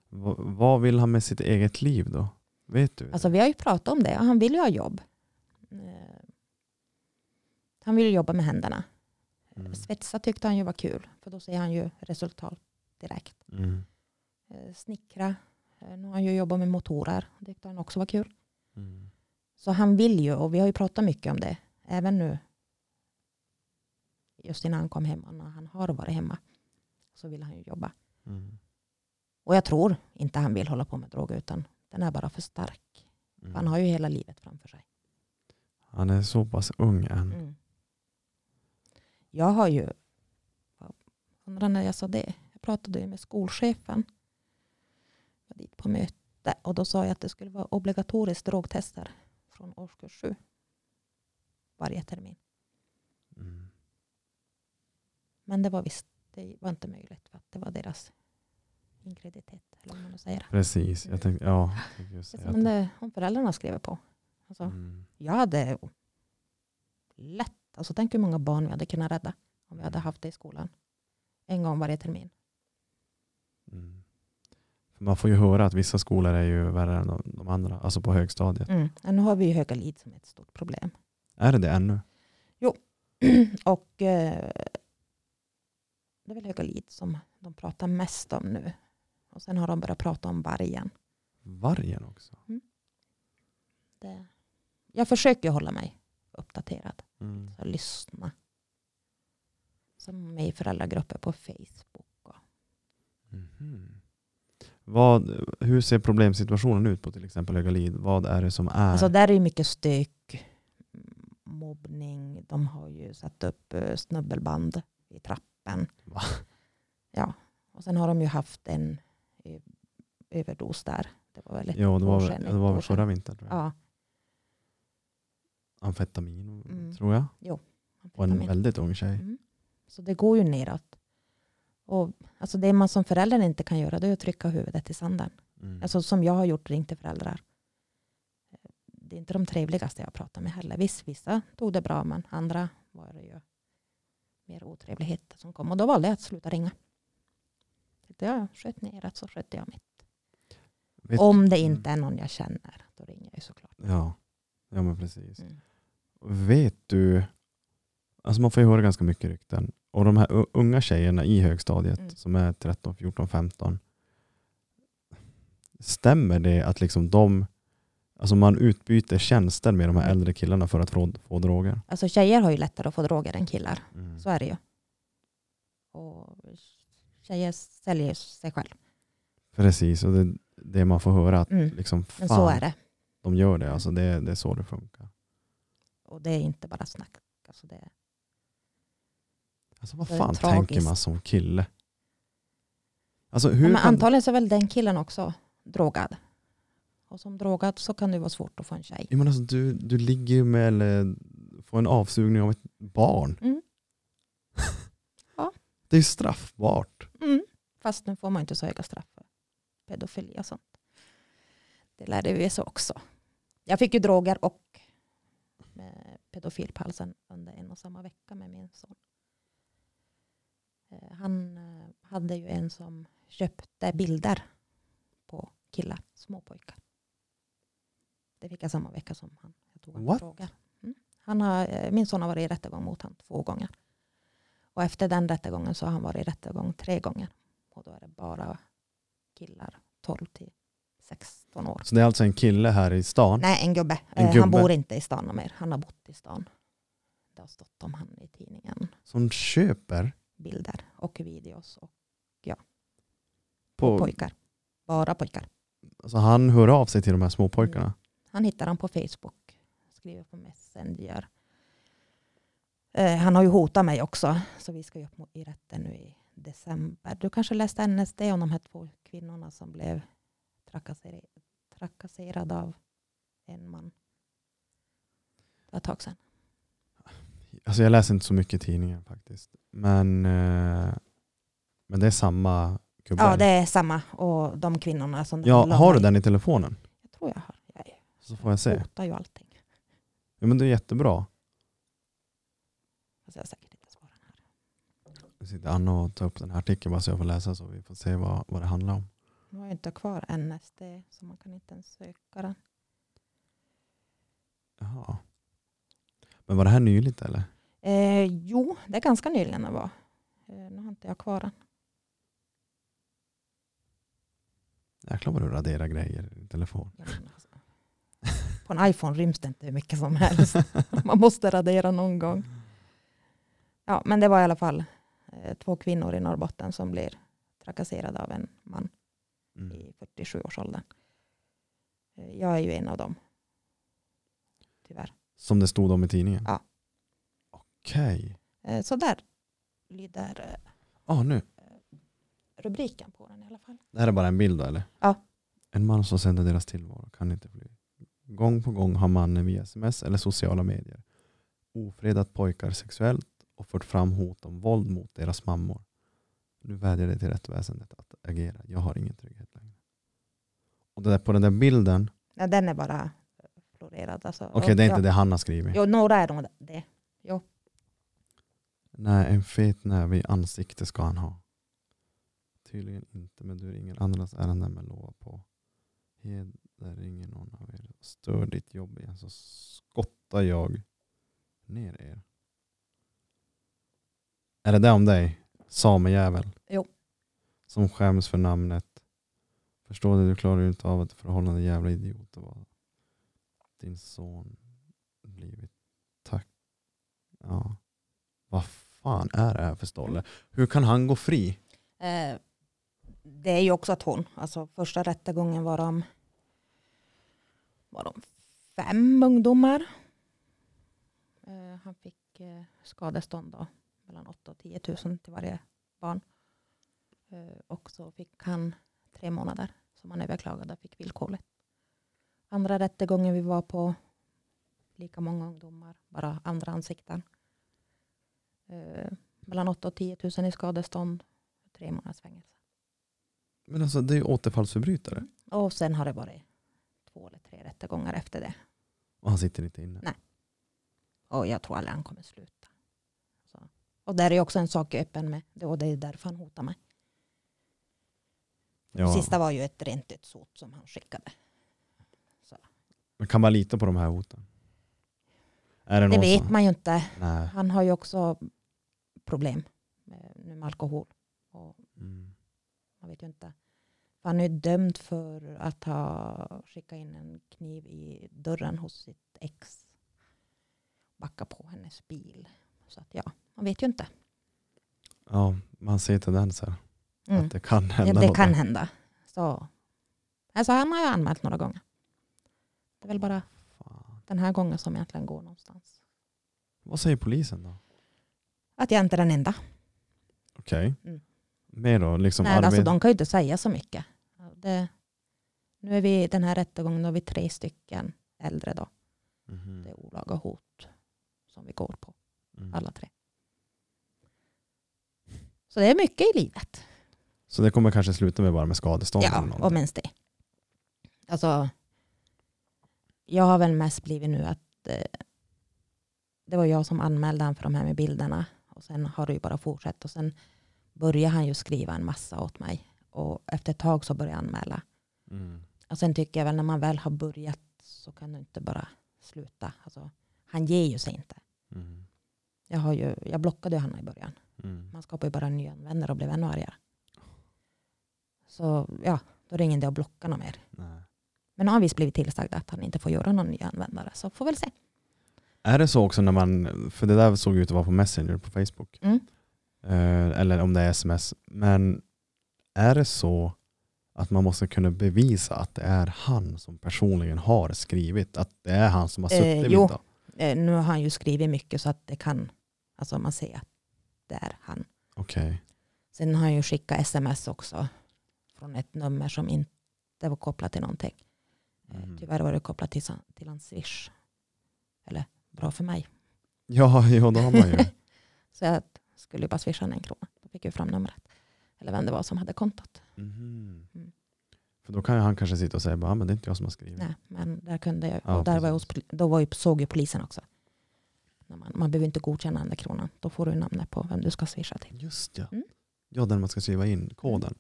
Va, vad vill han med sitt eget liv då? Vet du? Alltså vi har ju pratat om det och han vill ju ha jobb. Eh, Han vill jobba med händerna. mm, Svetsa tyckte han ju var kul för då ser han ju resultat direkt. mm, Eh, Snickra, eh, nu har han ju jobbat med motorer. Det han också var kul. mm, Så han vill ju och vi har ju pratat mycket om det. Även nu. Just innan han kom hem och när han har varit hemma. Så vill han ju jobba. mm, Och jag tror inte han vill hålla på med droger utan den är bara för stark. mm. Han har ju hela livet framför sig. Han är så pass ung än. Mm. Jag har ju, undrar när jag sa det, pratade med skolchefen. Jag var dit på möte och då sa jag att det skulle vara obligatoriskt drogtester från årskurs sju. Varje termin. Mm. Men det var visst, det var inte möjligt för att det var deras ingreditet. Eller vad man säger. Precis, jag tänkte, ja. jag tänkte Men det, om föräldrarna skriver på. Alltså, mm, Jag hade lätt, alltså tänk hur många barn vi hade kunnat rädda om vi hade haft det i skolan. En gång varje termin. Mm. Man får ju höra att vissa skolor är ju värre än de, andra, alltså på högstadiet. Mm. Men nu har vi ju höga lid som ett stort problem. Är det det ännu? och eh, det är väl höga lid som de pratar mest om nu. Och sen har de börjat prata om vargen. Vargen också? Det, jag försöker hålla mig uppdaterad. Mm. Så lyssna. Som med i föräldragrupper på Facebook. Mhm. Vad, hur ser problemsituationen ut på till exempel Högalid? Vad är det som är? Alltså där är ju mycket stök, mm, mobbning. De har ju satt upp eh, snubbelband i trappen. Va? Ja, och sen har de ju haft en eh, överdos där. Det var väl ett ja, det år var, sedan, väl- ett det var år väl sedan. förra vintern tror jag. Ja, Amfetamin Mm. tror jag. Och en amfetamin. väldigt ung tjej. Mm. Så det går ju neråt. Och, alltså det man som förälder inte kan göra det är att trycka huvudet i sanden. Mm. Alltså som jag har gjort, ringt till föräldrar. Det är inte de trevligaste jag pratar med heller. Visst, vissa tog det bra, men andra var det ju mer otrevligheter som kom. Och då valde jag att sluta ringa. Jag sköt neråt så skötte jag mitt. Vet- Om det Mm. inte är någon jag känner, då ringer jag ju såklart. Ja. ja, men precis. Mm. Vet du, alltså man får ju höra ganska mycket rykten. Och de här unga tjejerna i högstadiet Mm. som är 13, 14, 15. Stämmer det att liksom de, alltså man utbyter tjänster med de här Mm. äldre killarna för att få, få droger? Alltså tjejer har ju lättare att få droger än killar. Mm. Så är det ju. Och tjejer säljer sig själv. Precis, och det, det man får höra att Mm. liksom, Men fan, så är det. de gör det. Alltså det, det är så det funkar. Och det är inte bara snack. Alltså det, Alltså vad fan tänker man som kille? Alltså ja, hur men kan, antagligen så är väl den killen också drogad. Och som drogad så kan det vara svårt att få en tjej. jag menar, alltså, du, du ligger ju med eller får en avsugning av ett barn. Mm. Ja. Det är ju straffbart. Mm. Fast nu får man inte så höga straff för pedofili och sånt. Det lärde vi oss också. Jag fick ju droger och pedofil på halsen under en och samma vecka med min son. Eh, Han eh, hade ju en som köpte bilder på killar, små pojkar. Det fick jag samma vecka som han. Jag tog What? droger. Mm. Han har, eh, min son har varit i rättegång mot honom två gånger. Och efter den rättegången så har han varit i rättegång tre gånger. Och då är det bara killar 12 till 16 år. Så det är alltså en kille här i stan. Nej, en gubbe. En gubbe. Han bor inte i stan mer. Han har bott i stan. Det har stått om han i tidningen. Som köper Bilder och videos och på, pojkar. Bara pojkar. Alltså han hör av sig till de här småpojkarna. Han hittar han på Facebook. Skriver på Messenger. Eh, han har ju hotat mig också. Så vi ska ju upp i rätten nu i december. Du kanske läste NSD om de här två kvinnorna som blev trakasser- trakasserade av en man. Det var ett tag sedan. Alltså jag läser inte så mycket i tidningen faktiskt. Men, eh, men det är samma gubbe. Ja, det är samma. Och de kvinnorna som... ja, har du den i telefonen? Jag tror jag har. Jag Så får jag se. hotar ju allting. Ja, men det är jättebra. Fast jag har säkert inte svarat här. Nu sitter Anna och tar upp den här artikeln bara så jag får läsa så vi får se vad, vad det handlar om. Nu har jag inte kvar NSD så man kan inte ens söka den. Jaha. Men var det här nyligt eller? Eh, jo, det är ganska nyligen det var. Eh, nu har inte jag kvar den. Jäklar vad du raderar grejer i telefon. Ja, alltså. På en iPhone ryms det inte hur mycket som helst. Man måste radera någon gång. Ja, men det var i alla fall eh, två kvinnor i Norrbotten som blir trakasserade av en man Mm. i 47-årsåldern. Eh, jag är ju en av dem. Tyvärr. Som det stod om i tidningen? Ja. Okej. Eh, så där lyder eh, Ah, nu. rubriken på den i alla fall. Det här är bara en bild då eller? Ja. En man som sänder deras tillvaro kan inte fly. Gång på gång har mannen via sms eller sociala medier ofredat pojkar sexuellt och fört fram hot om våld mot deras mammor. Nu vädjar det till rättsväsendet att agera. Jag har ingen trygghet längre. Och det där, på den där bilden, Nej, den är bara florerad. Alltså, okej det är ja. inte det han har skrivit. Jo, några är nog det. Nej, en fet näve i ansiktet ska han ha. Tydligen inte, men du ringer andras ärenden med lova på. Heder ringer någon av er. Stör ditt jobb igen så skottar jag ner er. Är det det om dig? Samejävel? Jo. Som skäms för namnet. Förstå det, du klarar ju inte av ett förhållande jävla idiot att vara. Din son blivit. Tack. Ja. Vad fan är det här för stolle? Hur kan han gå fri? Eh, det är ju också att hon, alltså första rättegången var de, var de fem ungdomar. Eh, han fick eh, skadestånd då, mellan 8 och 10 000 till varje barn. Eh, och så fick han tre månader som han överklagade och fick villkorligt. Andra rättegången vi var på, lika många ungdomar, bara andra ansikten. Eh, mellan 8 och 10 000 i skadestånd, tre månaders fängelse. Men alltså det är ju återfallsförbrytare. Och sen har det varit två eller tre rättegångar efter det. Och han sitter inte inne. Nej. Och jag tror aldrig han kommer sluta. Så. Och där är också en sak öppen med. Och det är därför han hotar mig. Ja. Sista var ju ett rent dödshot som han skickade. Men kan man lita på de här hoten? Det, Det vet som... man ju inte. Nej. Han har ju också problem med, med alkohol. Och Mm. man vet ju inte. Han är dömd för att ha skickat in en kniv i dörren hos sitt ex. Backa på hennes bil. Så att ja, man vet ju inte. Ja, man ser tendenser. Mm. Att det kan Ja, hända det något. kan hända. Så. Alltså han har ju anmält några gånger. Det är väl bara Fan. den här gången som egentligen går någonstans. Vad säger polisen då? Att jag inte är den enda. Okej. Mm. Mer då? Liksom Nej, alltså, de kan ju inte säga så mycket. Det, nu är vi den här rättegången, då har vi tre stycken äldre då. Mhm. Det är olaga hot som vi går på, Mm. alla tre. Så det är mycket i livet. Så det kommer kanske sluta med bara med skadestånd? eller Ja, någonting. och minst det. Alltså, jag har väl mest blivit nu att eh, det var jag som anmälde han för de här med bilderna. Och sen har det ju bara fortsatt. Och sen började han ju skriva en massa åt mig. Och efter ett tag så började jag anmäla. Mm. Och sen tycker jag väl när man väl har börjat så kan du inte bara sluta. Alltså, han ger ju sig inte. Mm. Jag, har ju, jag blockade ju han i början. Mm. Man skapar ju bara nya vänner och blir ännu argare. Så ja, då är det ingen idé att blocka någon mer. Nej. Men nu har vi blivit tillsagda att han inte får göra någon ny användare. Så får väl se. Är det så också när man, för det där såg ut att vara på Messenger på Facebook, Mm. eh, eller om det är sms, men är det så att man måste kunna bevisa att det är han som personligen har skrivit. Att det är han som har Eh, suttit vid jo. det. Eh, nu har han ju skrivit mycket så att det kan, alltså man ser att det är han. Okej. Sen har han ju skickat sms också från ett nummer som inte var kopplat till någonting. Eh, Mm. Tyvärr var det kopplat till, till hans swish. Eller bra för mig. Ja, ja, då har man ju. Så jag skulle bara swisha en krona. Då fick jag fram numret. Eller vem det var som hade kontot. Mhm. Mm. För då kan han kanske sitta och säga bara, "Ah, men det är inte jag som har skrivit. Nej, men där kunde jag, Ja, och där var jag hos, då var ju, såg ju polisen också. Man, man behöver inte godkänna den där kronan. Då får du namnet på vem du ska swisha till. Just ja. Mm. Ja, den man ska skriva in koden.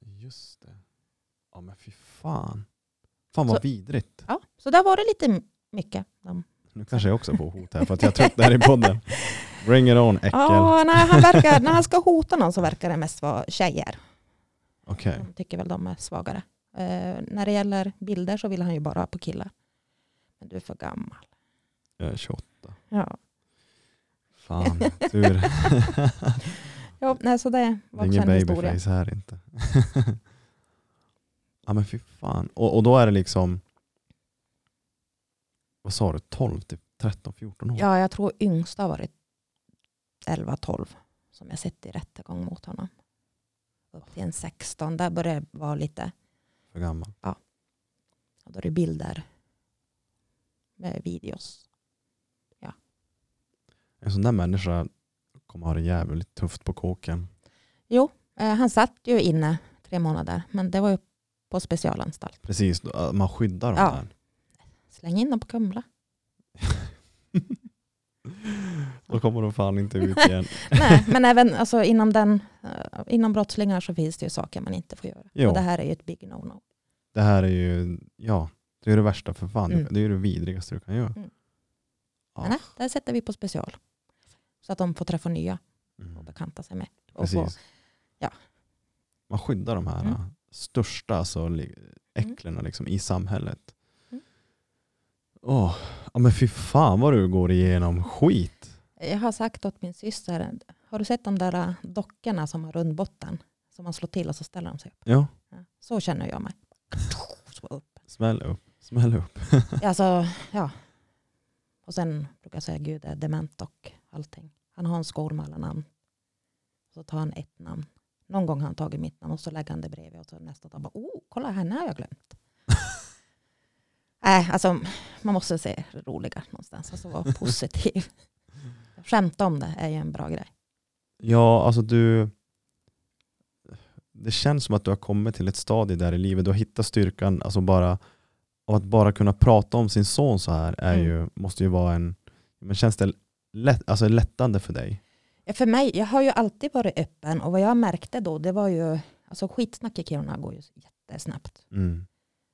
Just det. Ja men fy fan. Fan vad Så- vidrigt. Ja, så där var det lite mycket. De, Nu kanske jag också får hot här för att jag trött här i podden. Bring it on äckel. ja, när, han verkar, när han ska hota någon så verkar det mest vara tjejer. Okej. De tycker väl de är svagare. Eh, när det gäller bilder så vill han ju bara ha på killar. Men du är för gammal. Jag är 28. Ja, Fan, tur. ja nej, så det Det var är också ingen en historia. babyface här inte. ja men fy fan. Och, och då är det liksom, vad sa du, 12 till 13, 14 år? Ja, jag tror yngsta har varit 11-12 som jag sett i rättegång mot honom. Upp till en 16, där börjar det vara lite, För gammal. och då är det bilder med videos. En sån där människa kommer ha det jävligt tufft på kåken. Jo, eh, han satt ju inne tre månader, men det var ju på specialanstalt. Precis, man skyddar dem Ja. där. Släng in dem på Kumla. Då kommer de fan inte ut igen. Nej, men även alltså, inom, den, eh, inom brottslingar så finns det ju saker man inte får göra. Jo. Och det här är ju ett big no-no. Det här är ju, ja, det är det värsta för fan. Mm. Det är ju det vidrigaste du kan göra. Mm. Ja. Men nej, där sätter vi på special. Så att de får träffa nya och Mm. bekanta sig med. Och få, ja. Man skyddar de här Mm. äh, största alltså, li- äcklena liksom, i samhället. Åh, ja, men fy fan vad du går igenom skit. Jag har sagt åt min syster, har du sett de där eh, dockorna som har rundbotten? Som man slår till och så ställer de sig upp. Ja, Ja, så känner jag mig. Så upp. smäll upp. Smäll upp. Alltså, ja. Och sen brukar jag säga Gud är dement och allting. Han har en skål med alla namn. Så tar han ett namn. Någon gång har han tagit mitt namn och så lägger han det bredvid och så nästa dag bara, oh, kolla henne har jag glömt. Nej, alltså man måste se roliga någonstans. Alltså vara positiv. Skämta om det är ju en bra grej. Ja, alltså du... Det känns som att du har kommit till ett stadie där i livet. Du har hittat styrkan, alltså bara av att bara kunna prata om sin son så här är Mm. ju, måste ju vara en... Men känns det lätt, alltså lättande för dig? Ja, För mig, jag har ju alltid varit öppen och vad jag märkte då, det var ju, alltså skitsnack i Kiruna går ju jättesnabbt. Mm.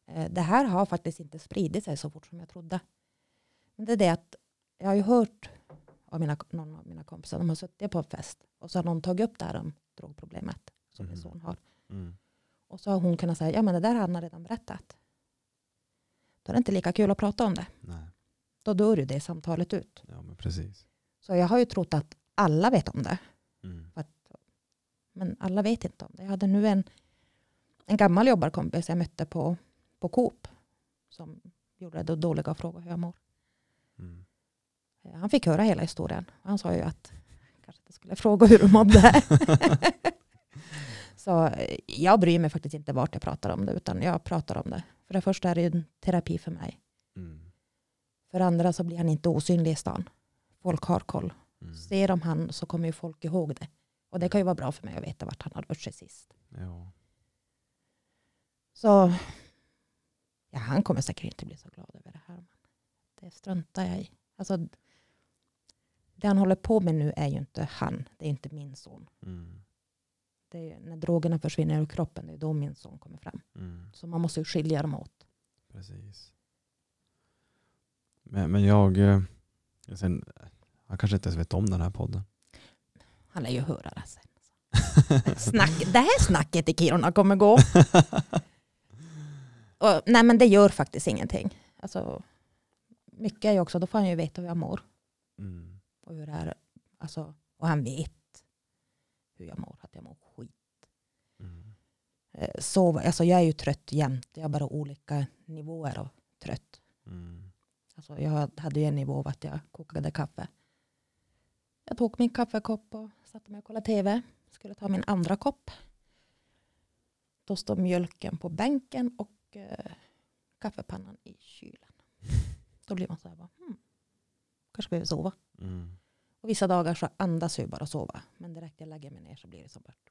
Eh, Det här har faktiskt inte spridit sig så fort som jag trodde. Men det är det att jag har ju hört av mina, någon av mina kompisar, de har suttit på en fest och så har någon tagit upp det här om drogproblemet som min Mhm. son har. Mm. Och så har hon kunnat säga, ja men det där har han redan berättat. Då är det inte lika kul att prata om det. Nej, Då dör ju det samtalet ut. ja men precis. Så jag har ju trott att alla vet om det. Mm. Men alla vet inte om det. Jag hade nu en, en gammal jobbarkompis jag mötte på, på Coop som gjorde det dåliga frågor hur jag mår. Mm. Eh, Han fick höra hela historien. Han sa ju att kanske inte skulle fråga hur du mådde. Så eh, jag bryr mig faktiskt inte vart jag pratar om det utan jag pratar om det. För det första är det ju en terapi för mig. Mm. För andra så blir han inte osynlig i stan. Folk har koll. Mm. Ser de han så kommer ju folk ihåg det. Och det kan ju vara bra för mig att veta vart han har rört sig sist. Ja. Så ja, han kommer säkert inte bli så glad över det här. Men det struntar jag i. Alltså, det han håller på med nu är ju inte han. Det är inte min son. Mm. Det är, när drogerna försvinner ur kroppen, det är då min son kommer fram. Mm. Så man måste ju skilja dem åt. Precis. Men, men jag... eh, Sen, han kanske inte ens vet om den här podden. Han lär ju höra det sen. Snack, det här snacket i Kiruna kommer gå. Och, nej men det gör faktiskt ingenting. Alltså, mycket är ju också, då får han ju veta hur jag mår. Mm. Och, hur det är, alltså, och han vet hur jag mår, att jag mår skit. Mm. Eh, sova, alltså jag är ju trött jämt. Jag har bara olika nivåer av trött. Mm. Alltså jag hade ju en nivå av att jag kokade kaffe. Jag tog min kaffekopp och satte mig och kollade tv. Skulle ta min andra kopp. Då står mjölken på bänken och eh, kaffepannan i kylen. Då blir man så här, bara, hmm, kanske behöver sova. Mm. Och vissa dagar så andas jag bara sova. Men direkt jag lägger mig ner så blir det som bort.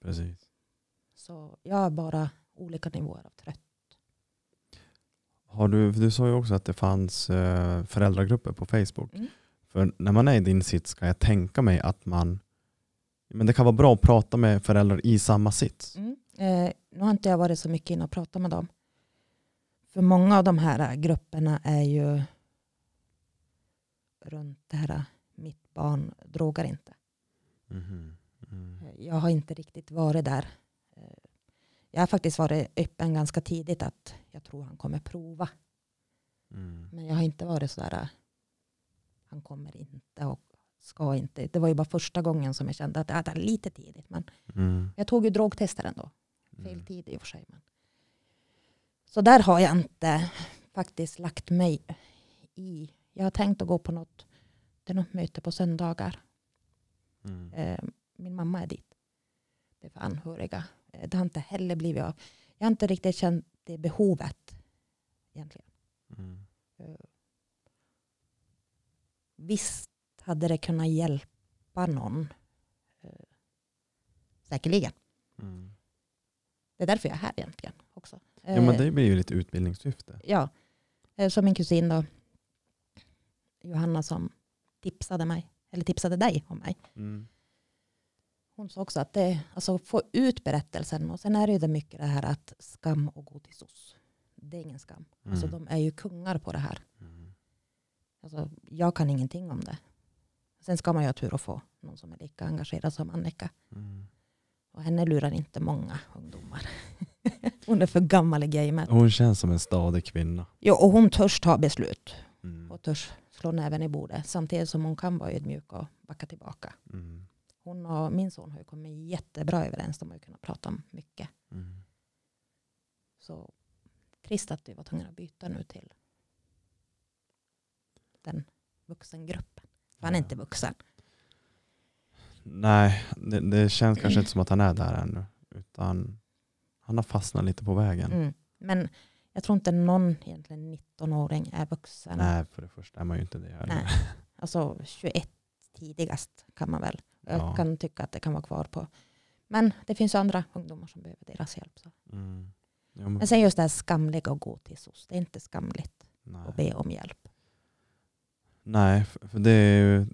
Precis. Så jag har bara olika nivåer av trött. Har du, du sa ju också att det fanns eh, föräldragrupper på Facebook. Mm. För när man är i din sits ska jag tänka mig att man men det kan vara bra att prata med föräldrar i samma sits. Mm. Eh, nu har inte jag varit så mycket inne och pratat med dem. För många av de här grupperna är ju runt det här mitt barn drogar inte. Mhm. Mm. Eh, Jag har inte riktigt varit där. Eh, Jag har faktiskt varit öppen ganska tidigt att jag tror han kommer prova. Mm. Men jag har inte varit så där. Han kommer inte och ska inte. Det var ju bara första gången som jag kände att det är lite tidigt. Men Mm. jag tog ju drogtester ändå. Fel Mm. tid i och för sig. Men. Så där har jag inte faktiskt lagt mig i. Jag har tänkt att gå på något, det är något möte på söndagar. Mm. Eh, min mamma är dit. Det är för anhöriga. Eh, det har inte heller blivit av. Jag har inte riktigt känt det behovet egentligen. Mm. Eh, Visst hade det kunnat hjälpa någon. Eh, Säkerligen. Mm. Det är därför jag är här egentligen också. Ja men Eh, det blir ju lite utbildningssyfte. Ja, Eh, som min kusin då, Johanna som tipsade mig, eller tipsade dig om mig. Mm. Hon sa också att det, alltså få ut berättelsen och sen är det ju det mycket det här att skam och gå till SOS. Det är ingen skam. Alltså Mm. de är ju kungar på det här. Mm. Alltså, jag kan ingenting om det. Sen ska man ju ha tur att få någon som är lika engagerad som Annika. Mm. Och henne lurar inte många ungdomar. hon är för gammal i gamet. Hon känns som en stadig kvinna. Jo, och hon törs ta beslut. Mm. och törs slå näven i bordet. Samtidigt som hon kan vara ödmjuk och backa tillbaka. Mm. Hon och min son har ju kommit jättebra överens. De har ju kunnat prata om mycket. Mm. Så trist att vi var tvungna att byta nu till den vuxengruppen. Han är Ja. inte vuxen. Nej, det, det känns kanske inte som att han är där ännu. Utan han har fastnat lite på vägen. Mm. Men jag tror inte någon egentligen 19-åring är vuxen. Nej, för det första är man ju inte det heller. Nej. Alltså 21 tidigast kan man väl. Jag Ja. kan tycka att det kan vara kvar på. Men det finns ju andra ungdomar som behöver deras hjälp. Så. Mm. Ja, men, Men sen just det här skamliga att gå till SOS. Det är inte skamligt nej. att be om hjälp. nej, för det är ju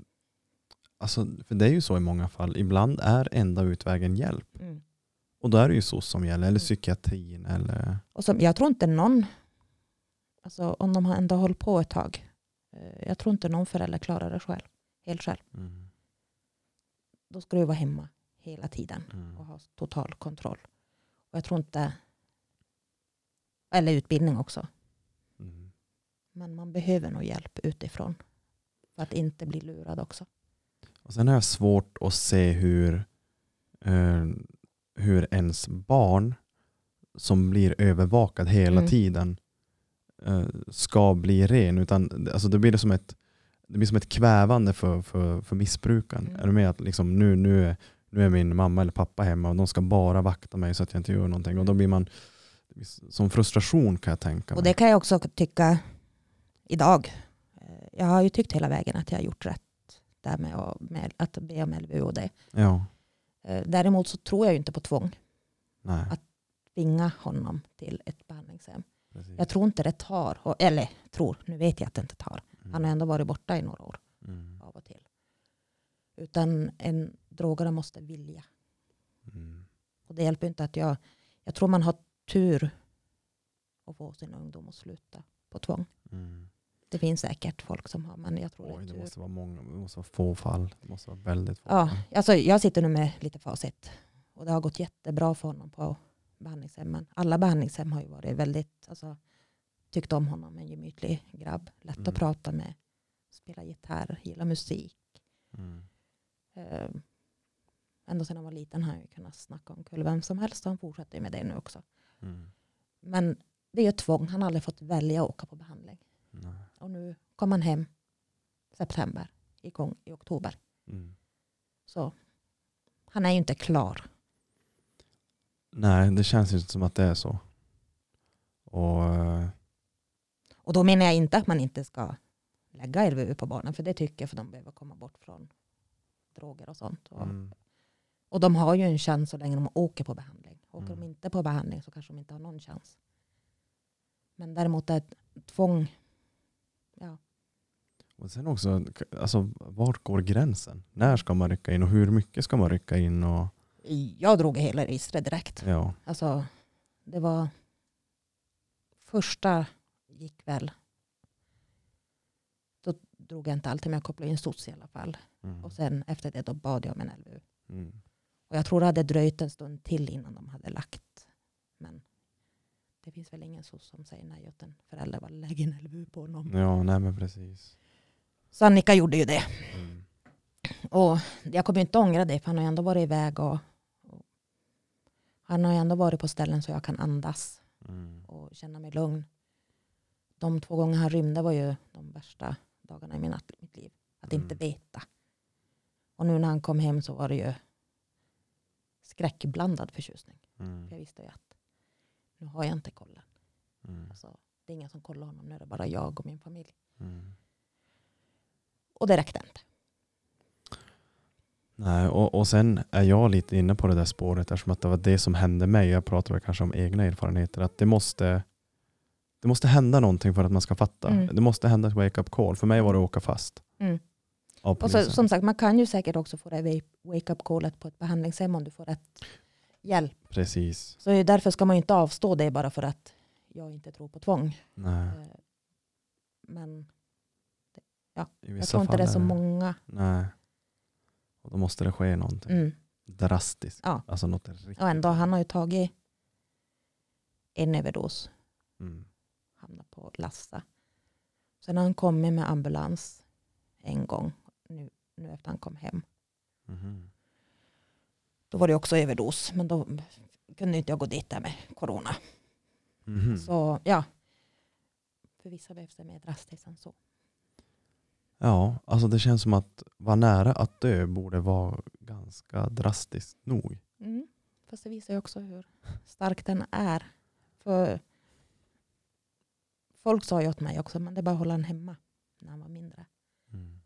Alltså, för det är ju så i många fall. Ibland är enda utvägen hjälp. Mm. Och då är det ju så som gäller. Eller Mm. psykiatrin. Eller, Och som, jag tror inte någon, alltså om de har ändå hållit på ett tag, eh, jag tror inte någon förälder klarar det själv, helt själv. mm. Då ska du vara hemma hela tiden Mm. och ha total kontroll. Och jag tror inte, eller utbildning också, Mm. men man behöver nog hjälp utifrån för att inte bli lurad också. Och sen har jag svårt att se hur, eh, hur ens barn som blir övervakad hela Mm. tiden eh, ska bli ren. Utan, alltså det, blir som ett, det blir som ett kvävande för, för, för missbrukaren. Mm. Är du med att liksom, nu, nu, är, nu är min mamma eller pappa hemma och de ska bara vakta mig så att jag inte gör någonting. Och då blir man som frustration kan jag tänka mig. Och det kan jag också tycka idag. Eh, Jag har ju tyckt hela vägen att jag har gjort rätt där med att, med att be om LVU och det. ja, Eh, Däremot så tror jag ju inte på tvång. nej, att- Tvinga honom till ett behandlingshem. precis. Jag tror inte det tar, eller tror, nu vet jag att det inte tar. Mm. Han har ändå varit borta i några år Mm. av och till. Utan en drogare måste vilja. Mm. Och det hjälper inte att jag, jag tror man har tur att få sin ungdom att sluta på tvång. Mm. Det finns säkert folk som har, men jag tror Oj, det det måste vara många, det måste vara få fall. Det måste vara väldigt få Ja, fall. alltså jag sitter nu med lite facit. Och det har gått jättebra för honom på behandlingshemmen. Alla behandlingshem har ju varit väldigt, alltså, tyckt om honom. En gemytlig grabb, lätt Mm. att prata med. Spela gitarr, gillar musik. Mm. Eh, Ända sedan han var liten har han ju kunnat snacka om kull vem som helst och han fortsätter med det nu också. Mm. Men det är ju tvång. Han har aldrig fått välja att åka på behandling. Nej. Och nu kom han hem september, igång i oktober. Mm. Så han är ju inte klar. Nej, det känns inte som att det är så. Och eh, Och då menar jag inte att man inte ska lägga LVU på barnen. För det tycker jag för de behöver komma bort från droger och sånt. Och, mm, och de har ju en chans så länge de åker på behandling. Åker Mm. de inte på behandling så kanske de inte har någon chans. Men däremot är tvång. Och sen också, alltså, vart går gränsen? När ska man rycka in och hur mycket ska man rycka in? Och, Jag drog hela registret direkt. ja. Alltså, det var första gick väl. Då drog jag inte alltid men jag kopplade in soc i alla fall. Mm. Och sen efter det då bad jag om en LVU. Mm. Och jag tror det hade dröjt en stund till innan de hade lagt. Men det finns väl ingen soc som säger nej åt en förälder. Lägg en LVU på honom. Ja, nej men precis. Så Annika gjorde ju det. Mm. Och jag kommer inte ångra det för han har ju ändå varit iväg och, och han har ju ändå varit på ställen så jag kan andas. Mm. och känna mig lugn. De två gånger han rymde var ju de värsta dagarna i mitt liv. Att Mm. inte veta. Och nu när han kom hem så var det ju skräckblandad förtjusning. Mm. För jag visste ju att nu har jag inte kollen. Mm. Alltså, det är ingen som kollar honom, nu är det bara jag och min familj. Mm. Och det räckte inte. Nej, och, och sen är jag lite inne på det där spåret eftersom att det var det som hände mig. Jag pratar väl kanske om egna erfarenheter. Att det måste, det måste hända någonting för att man ska fatta. Mm. Det måste hända ett wake-up call. För mig var det att åka fast. Mm. Och så, som sagt, man kan ju säkert också få det wa- wake-up callet på ett behandlingshem om du får rätt hjälp. Precis. Så därför ska man ju inte avstå det bara för att jag inte tror på tvång. Nej. Eh, Men I jag vissa tror inte fall det är så många. Nej. Och då måste det ske någonting. Mm. Drastiskt. Ja. Alltså något riktigt. Och ändå, han har ju tagit en överdos, Mm. hamnat på Lassa. Sen har han kommit med ambulans en gång, nu, nu efter han kom hem. Mhm. Då var det också överdos, men då kunde inte jag gå dit där med corona. Mhm. Så ja, för vissa behövs det mer drastiskt än så. Ja, alltså det känns som att vara nära att dö borde vara ganska drastiskt nog. Mm. Fast det visar ju också hur stark den är. För folk sa ju åt mig också, men det är bara att hålla den hemma när han var mindre. Mm.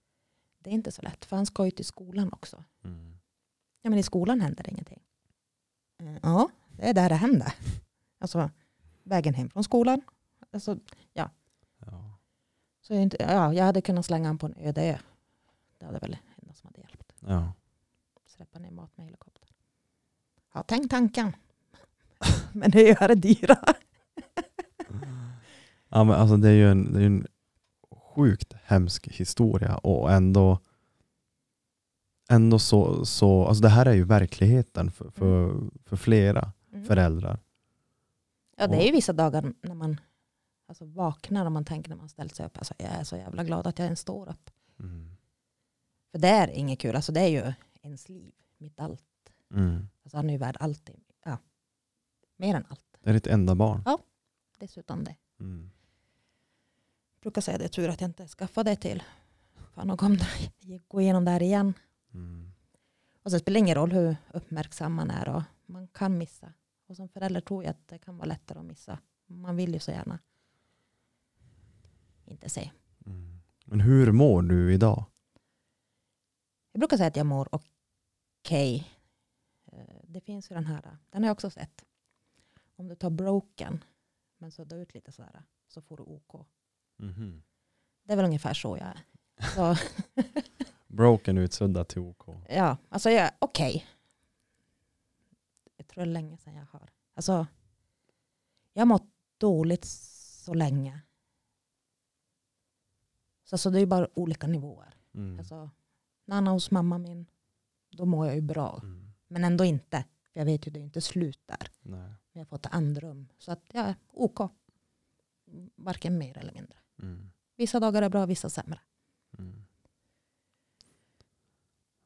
Det är inte så lätt, för han ska ju till skolan också. Mm. Ja, men i skolan händer det ingenting. Eh, Ja, det är där det händer. Alltså, vägen hem från skolan. Alltså, Ja. Så är inte, ja, jag hade kunnat slänga honom på en öde ö. Det hade väl det enda som hade hjälpt. Ja. Släppa ner mat med helikopter. Ja, tänk tanken. men det är det dyra. ja men alltså det är ju en, det är en sjukt hemsk historia och ändå ändå så, så alltså det här är ju verkligheten för, för, för flera Mm. föräldrar. Ja, det är ju vissa dagar när man alltså, vaknar och man tänker när man ställt sig upp. Alltså, jag är så jävla glad att jag ens står upp. Mm. För det är inget kul. Alltså, det är ju ens liv, mitt allt. Mm. Alltså, han är ju värd allt. Ja. Mer än allt. Det är ditt enda barn. Dessutom det. Mm. Jag brukar säga det är tur att jag inte skaffade det till. För annars kommer det gå igenom det här igen. Mm. Och sen spelar det ingen roll hur uppmärksam man är. Och man kan missa. Och som förälder tror jag att det kan vara lättare att missa. Man vill ju så gärna inte se. Mm. Men hur mår du idag? Jag brukar säga att jag mår okej. Eh, Det finns ju den här, den har jag också sett. Om du tar broken, men suddar ut lite sådär, så får du OK. Mhm. Det är väl ungefär så jag är. Så, Broken utsudda till OK. ja, alltså jag är okej. Jag tror det är länge sedan jag har. Alltså, jag har mått dåligt så länge. Så alltså, det är bara olika nivåer. Mm. Alltså, när han är hos mamma min, då mår jag ju bra. Mm. Men ändå inte. För jag vet ju det är inte slut där. Nej. Vi har fått andrum. Så att jag är OK. Varken mer eller mindre. Mm. Vissa dagar är bra, vissa sämre. Mm.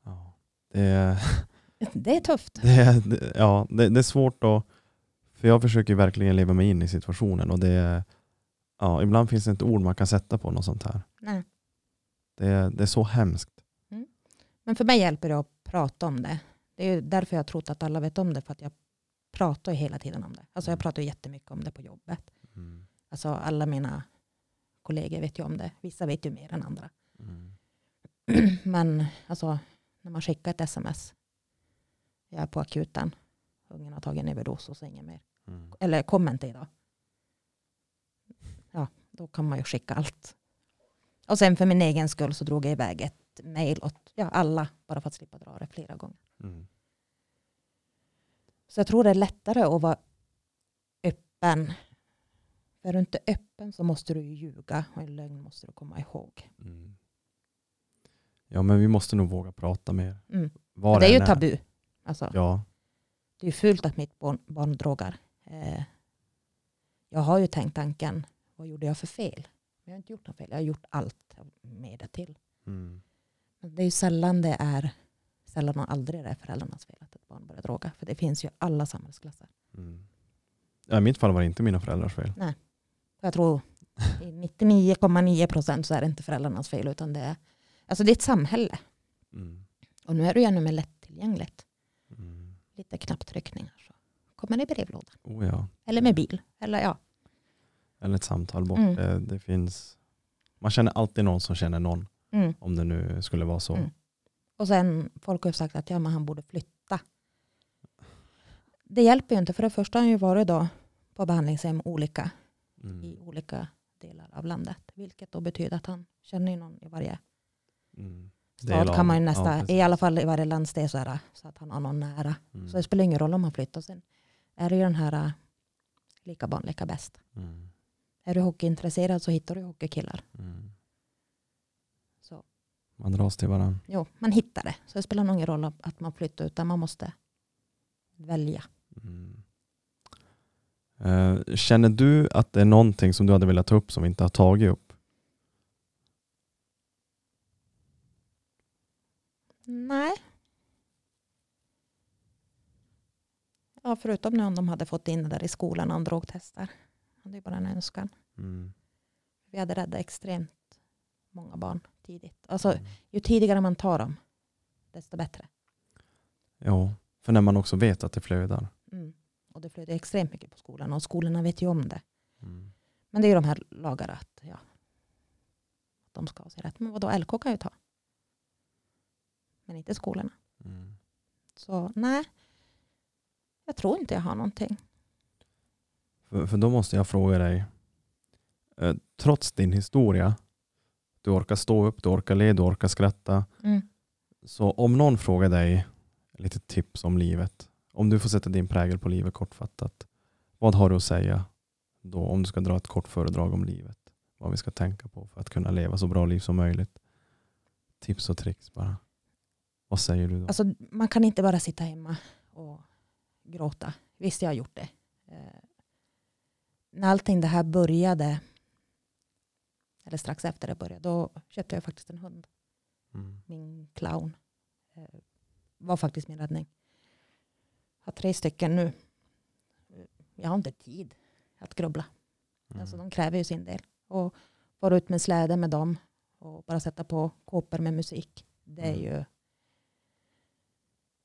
Ja. Det är, Det är tufft. Det är, ja, det, det är svårt att... För jag försöker verkligen leva mig in i situationen och det är, ja, ibland finns det inte ord man kan sätta på något sånt här. Nej. Det är, det är så hemskt. Men för mig hjälper det att prata om det. Det är därför jag har trott att alla vet om det. För att jag pratar ju hela tiden om det. Alltså jag pratar ju jättemycket om det på jobbet. Mm. Alltså alla mina kollegor vet ju om det. Vissa vet ju mer än andra. Mm. Men alltså när man skickar ett sms. Jag är på akuten. Ungen har tagit en överdos och så inget mer. Mm. Eller kom inte idag. Ja, då kan man ju skicka allt. Och sen för min egen skull så drog jag iväg ett mejl åt ja, alla. Bara för att slippa dra det flera gånger. Mm. Så jag tror det är lättare att vara öppen. För är du inte öppen så måste du ju ljuga. Och en lögn måste du komma ihåg. Mm. Ja men vi måste nog våga prata mer. Mm. Det är ju än tabu. Alltså, Ja. Det är ju fult att mitt barn, barn drogar. Eh, jag har ju tänkt tanken, vad gjorde jag för fel? Men jag har inte gjort något fel. Jag har gjort allt med det till. Mm. Men det är ju sällan det är, sällan och aldrig det är föräldrarnas fel att ett barn börjar droga. För det finns ju alla samhällsklasser. Mm. Ja, I mitt fall var det inte mina föräldrars fel. Jag tror i 99,9 procent så är det inte föräldrarnas fel utan det är, alltså det är ett samhälle. Mm. Och nu är det ju ännu mer lättillgängligt. Mm. Lite knapptryckningar så kommer det i brevlådan. Oh, ja. Eller med bil. Eller ja. Eller ett samtal bort. Mm. Det, det finns, man känner alltid någon som känner någon. Mm. Om det nu skulle vara så. Mm. Och sen folk har sagt att ja, men han borde flytta. Det hjälper ju inte för det första har han ju varit då på behandlingshem olika Mm. i olika delar av landet. Vilket då betyder att han känner någon i varje Mm. Stad kan man ju ja, nästan, precis. i alla fall i varje landsdel så det så att han har någon nära. Mm. Så det spelar ingen roll om han flyttar sen. Är det ju den här äh, lika barn lika bäst. Mm. Är du hockeyintresserad så hittar du hockeykillar. Mm. Så Man dras till varandra. jo, man hittar det. Så det spelar nog ingen roll att man flyttar utan man måste välja. Mm. Eh, känner du att det är någonting som du hade velat ta upp som vi inte har tagit upp? Nej. Ja, förutom nu om de hade fått in det där i skolan om drogtester. Det är bara en önskan. Mm. Vi hade räddat extremt många barn tidigt. Alltså, Mm. ju tidigare man tar dem, desto bättre. Ja, för när man också vet att det flödar. Mm. Och det flödar extremt mycket på skolan och skolorna vet ju om det. Mm. Men det är ju de här lagarna att ja, de ska ha sig rätt. Men vadå, LK kan ju ta. Men inte skolorna. Mm. Så nej, jag tror inte jag har någonting. För, för då måste jag fråga dig, eh, trots din historia, du orkar stå upp, du orkar le, du orkar skratta. Mm. Så om någon frågar dig lite tips om livet, om du får sätta din prägel på livet kortfattat, vad har du att säga då om du ska dra ett kort föredrag om livet? Vad vi ska tänka på för att kunna leva så bra liv som möjligt. Tips och tricks bara. Vad säger du då? Alltså, man kan inte bara sitta hemma och gråta. Visst, jag har gjort det. När allting det här började, eller strax efter det började, då köpte jag faktiskt en hund. Mm. Min clown eh, var faktiskt min räddning. Jag har tre stycken nu. Jag har inte tid att grubbla. Mm. Alltså, de kräver ju sin del. Och vara ut med släde med dem och bara sätta på kåpor med musik. Det är Mm. ju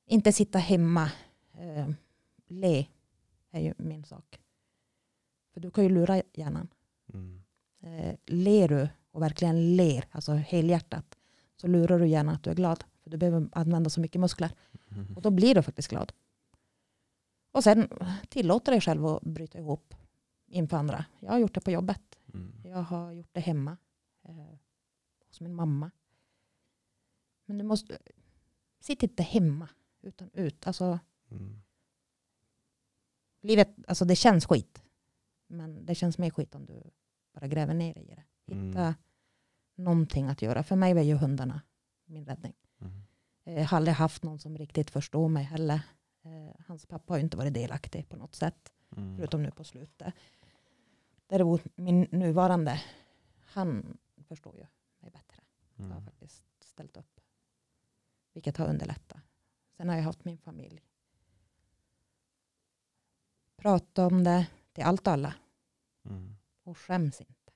inte sitta hemma. Eh, le är ju min sak. För du kan ju lura hjärnan. Mm. Eh, ler du och verkligen ler, alltså helhjärtat, så lurar du hjärnan att du är glad. För du behöver använda så mycket muskler. Mm. Och då blir du faktiskt glad. Och sen tillåter dig själv att bryta ihop inför andra. Jag har gjort det på jobbet. Mm. Jag har gjort det hemma. Eh, hos min mamma. Men du måste... Sitt inte hemma. Utan ut. Alltså, Mm. livet, alltså det känns skit. Men det känns mer skit om du bara gräver ner dig i det. Hitta Mm. någonting att göra. För mig var ju hundarna min räddning. Mm. Eh, Jag har aldrig haft någon som riktigt förstår mig heller. Eh, Hans pappa har ju inte varit delaktig på något sätt. Mm. Förutom nu på slutet. Däremot min nuvarande, han förstår ju mig bättre. Jag har Mm. faktiskt ställt upp. Vilket har underlättat. Sen har jag haft min familj. Prata om det till allt och alla. Mm. Och skäms inte.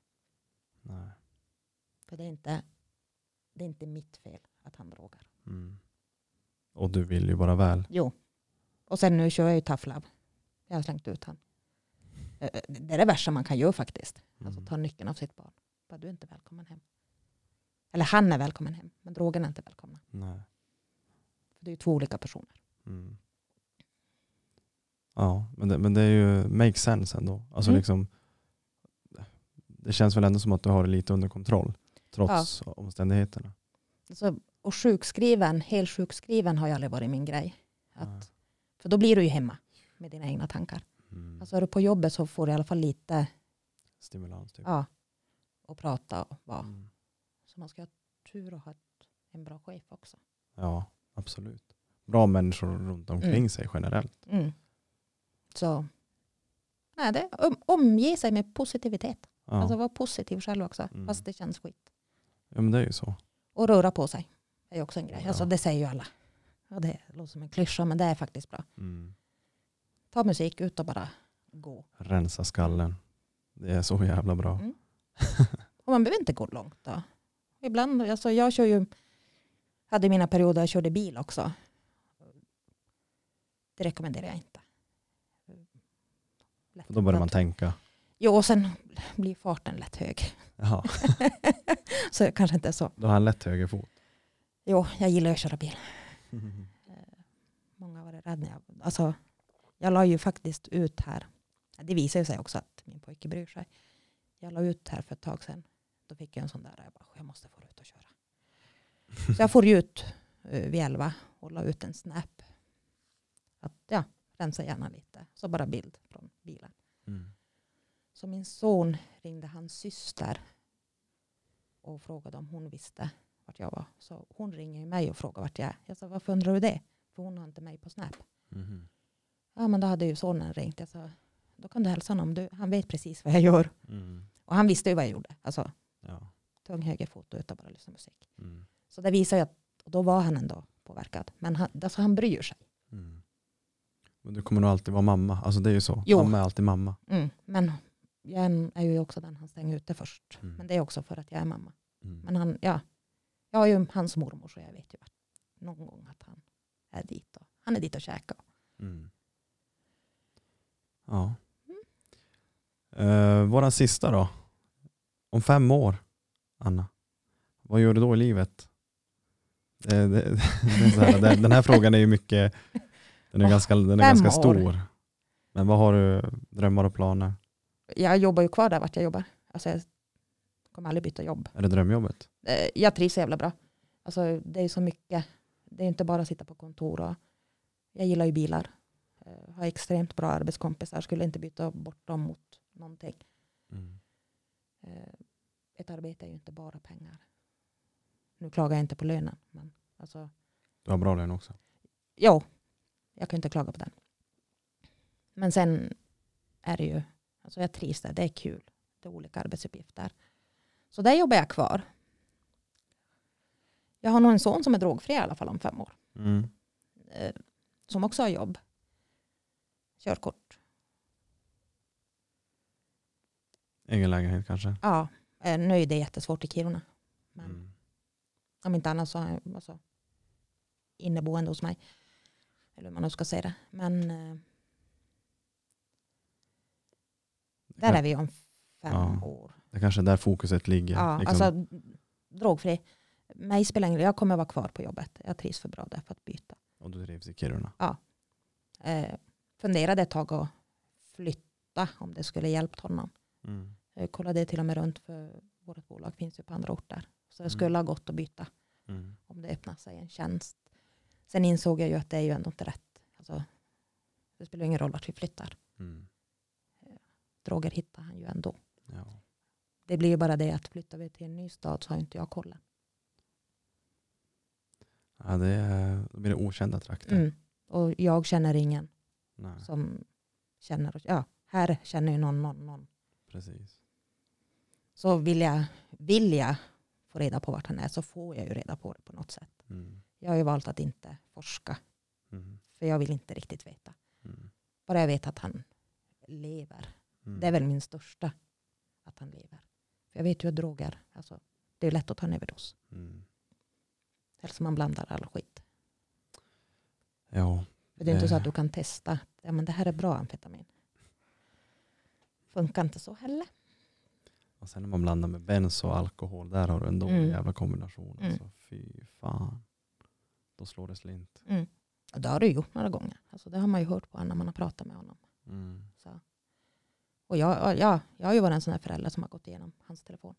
Nej. För det är inte, det är inte mitt fel att han drogar. Mm. Och du vill ju bara väl. Jo. Och sen nu kör jag ju tough love. Jag har slängt ut han. Eh, eh, Det är det värsta man kan göra faktiskt. Alltså Mm. ta nyckeln av sitt barn. Bara, du är inte välkommen hem. Eller han är välkommen hem, men drogerna är inte välkomna. Nej. För det är ju två olika personer. Mm. Ja, men det, men det är ju make sense ändå. Alltså Mm. liksom, det känns väl ändå som att du har det lite under kontroll trots omständigheterna. Så, och sjukskriven, helt sjukskriven har ju aldrig varit min grej. Att, Nej. för då blir du ju hemma med dina egna tankar. Mm. Alltså är du på jobbet så får du i alla fall lite Stimulans typ. ja, att prata och vara. Mm. Så man ska ha tur att ha en bra chef också. Ja, absolut. Bra människor runt omkring Mm. sig generellt. Mm. Så nej, det, om, omge sig med positivitet. Ja. Alltså vara positiv själv också, Mm. fast det känns skit. ja, men det är ju så. Och röra på sig är ju också en grej. Ja. Alltså, det säger ju alla. Ja, det låter som en klyscha, men det är faktiskt bra. Mm. Ta musik, ut och bara gå. Rensa skallen. Det är så jävla bra. Mm. Och man behöver inte gå långt. Då. Ibland, alltså jag kör ju, hade mina perioder jag körde bil också. Det rekommenderar jag inte. Lätt då börjar man tänka. Jo, och sen blir farten lätt hög. Jaha, så kanske inte så. då har han lätt högerfot. Jo, jag gillar att köra bil. Många var rädda. när jag- Alltså, jag la ju faktiskt ut här. Det visar ju sig också att min pojke bryr sig. Jag la ut här för ett tag sedan. Då fick jag en sån där. Jag, bara, jag måste få ut och köra. Så jag får ut eh, vid elva och la ut en snap. Att ja, rensa gärna lite. Så bara bild från bilen. Mm. Så min son ringde hans syster och frågade om hon visste vart jag var. Så hon ringer ju mig och frågar vart jag är. Jag sa, varför undrar du det? För hon har inte mig på Snap. Mhm. Ja, men då hade ju sonen ringt. Jag sa, då kan du hälsa honom. Du, han vet precis vad jag gör. Mm. Och han visste ju vad jag gjorde. Alltså, Ja. tung högerfot och ut och bara lyssna musik. Mm. Så det visar ju att och då var han ändå påverkad. Men han, alltså, han bryr sig. Mm. Men du kommer nog alltid vara mamma. Alltså det är ju så. Jo. Mamma är alltid mamma. Mm. Men jag är ju också den han stänger ute först. Mm. Men det är också för att jag är mamma. Mm. Men han, ja, jag har ju hans mormor så jag vet ju att någon gång att han är dit. Och, han är dit och käkar. Mm. Ja. Uh, våran sista då. Om fem år, Anna. Vad gör du då i livet? Det, det, det här, den här frågan är ju mycket, den är Åh, ganska, den är ganska år. stor. Men vad har du drömmar och planer? Jag jobbar ju kvar där vart jag jobbar. Alltså jag kommer aldrig byta jobb. Är det drömjobbet? Eh, Jag trivs så jävla bra. Alltså det är så mycket. Det är inte bara att sitta på kontor. Och jag gillar ju bilar. Eh, Har extremt bra arbetskompisar. Skulle inte byta bort dem mot någonting. Mm. Eh, Ett arbete är ju inte bara pengar. Nu klagar jag inte på lönen. Men alltså, Du har bra lön också. jo, jag kan inte klaga på den. Men sen är det ju, alltså jag trivs där, det är kul. Det är olika arbetsuppgifter. Så där jobbar jag kvar. Jag har nog en son som är drogfri i alla fall om fem år. Mm. Eh, som också har jobb. Körkort. Egen lägenhet kanske? Ja, eh, nu är det jättesvårt i Kiruna. Men Mm. om inte annat så har jag alltså, inneboende hos mig. Eller hur man nu ska säga det. Men eh, där är vi om fem Ja. år. Det kanske är där fokuset ligger. Ja, liksom. alltså drogfri. Mig spelar ingen roll, jag kommer vara kvar på jobbet. Jag trivs för bra där för att byta. och du trivs i Kiruna. Eh, funderade ett tag att flytta om det skulle hjälpt honom. Mm. Jag kollade till och med runt för vårt bolag finns ju på andra orter. Så det Mm. skulle ha gått att byta Mm. om det öppnar sig en tjänst. Sen insåg jag ju att det är ju ändå inte rätt. Alltså, det spelar ingen roll vart vi flyttar. Mm. Droger hittar han ju ändå. Ja. Det blir ju bara det att flyttar vi till en ny stad så har inte jag kollen. Ja, det är, då blir det okända trakter. Mm. Och jag känner ingen Nej, som känner. Ja, här känner ju någon, någon, någon. precis. Så vill jag, vill jag få reda på vart han är så får jag ju reda på det på något sätt. Mm. Jag har ju valt att inte forska Mm. För jag vill inte riktigt veta. Mm. Bara jag vet att han lever. Mm. Det är väl min största, att han lever. För jag vet ju att droger, alltså, det är lätt att ta en överdos. Mm. Eller som man blandar all skit. Ja, För det är inte så att du kan testa, ja, men det här är bra amfetamin. Funkar inte så heller. och sen när man blandar med benzo och alkohol, där har du en dålig Mm. jävla kombination. Mm. Alltså, fy fan. Då slår det slint. Och det har du gjort några gånger. Alltså, det har man ju hört på när man har pratat med honom. Mm. Så. Och jag, ja, jag har ju varit en sån här förälder som har gått igenom hans telefon.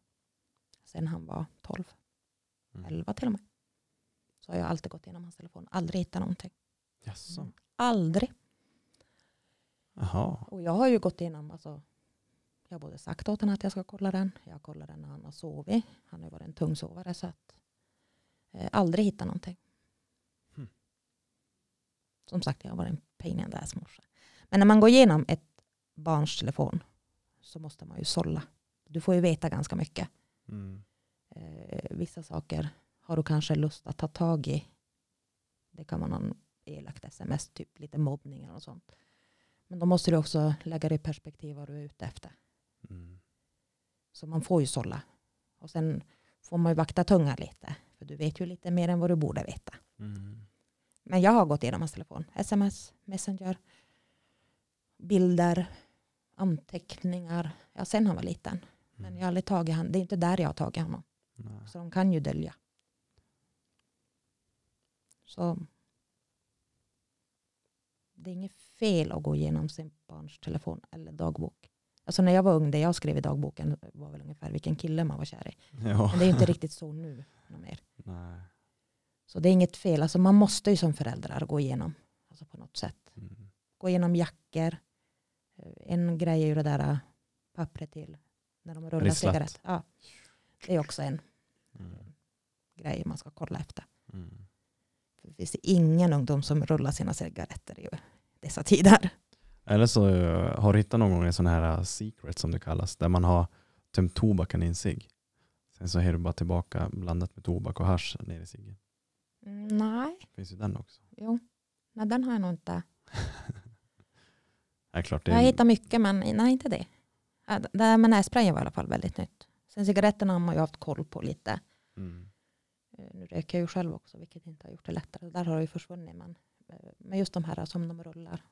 Sen han var 12, Mm. 11 till och med. Så har jag alltid gått igenom hans telefon. Aldrig hittat någonting. Jaså? Mm. Aldrig. Jaha. Och jag har ju gått igenom, alltså, jag har både sagt åt honom att jag ska kolla den. Jag kollar den när han har sovit. Han har ju varit en tung sovare så att eh, aldrig hittat någonting. Som sagt, jag har varit en pain in the ass morsa. Men när man går igenom ett barns telefon så måste man ju sålla. Du får ju veta ganska mycket. Mm. Eh, vissa saker har du kanske lust att ta tag i. Det kan vara någon elakt sms, typ lite mobbning eller något sånt. Men då måste du också lägga det i perspektiv vad du är ute efter. Mm. Så man får ju sålla. Och sen får man ju vakta tungan lite. För du vet ju lite mer än vad du borde veta. Mm. Men jag har gått igenom hans telefon. Sms, Messenger, bilder, anteckningar. Ja, sen han var liten. Men jag har aldrig tagit han. Det är inte där jag har tagit honom. Nej. Så de kan ju dölja. Så det är inget fel att gå igenom sin barns telefon eller dagbok. Alltså när jag var ung, det jag skrev i dagboken var väl ungefär vilken kille man var kär i. Ja. Men det är inte riktigt så nu. Mer. Nej. Så det är inget fel. Alltså man måste ju som föräldrar gå igenom. Alltså på något sätt. Mm. Gå igenom jackor. Eh, En grej är ju det där äh, pappret till när de rullar cigarett. Ja. Det är också en Mm. grej man ska kolla efter. Mm. För Det finns ingen ungdom som rullar sina cigaretter i dessa tider. Eller så eh, har du hittat någon gång en sån här eh, secret som det kallas, där man har tömt tobaken i en cigg. Sen så är det bara tillbaka blandat med tobak och hasch ner i ciggen. Mm, nej, Finns ju den också. jo. Nej, den har jag nog inte. Nej, klart det Jag är, hittat mycket men nej inte det. Ja, Det där med nässprayen var i alla fall väldigt nytt. Sen cigaretterna har man ju haft koll på lite. mm. Eh, Nu röker jag ju själv också vilket inte har gjort det lättare. Där har det ju försvunnit. Men, eh, men just de här som de rullar.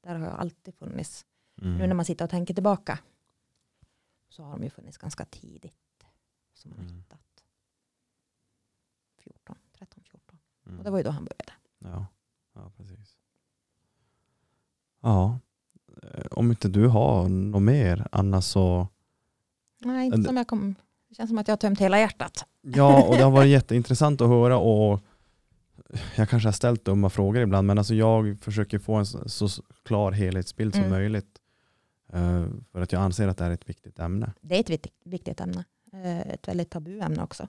Där har jag alltid funnits. Mm. Nu när man sitter och tänker tillbaka. Så har de ju funnits ganska tidigt. Som man har hittat. 14, 13, 14. Mm. Och det var ju då han började. Ja, ja precis. Ja, eh, om inte du har något mer Anna så Nej, inte som jag kom. Det känns som att jag har tömt hela hjärtat. Ja, och det har varit jätteintressant att höra och jag kanske har ställt dumma frågor ibland men alltså jag försöker få en så, klar helhetsbild som Mm. möjligt. Eh, för att jag anser att det här är ett viktigt ämne. Det är ett viktigt, viktigt ämne. Eh, Ett väldigt tabuämne också.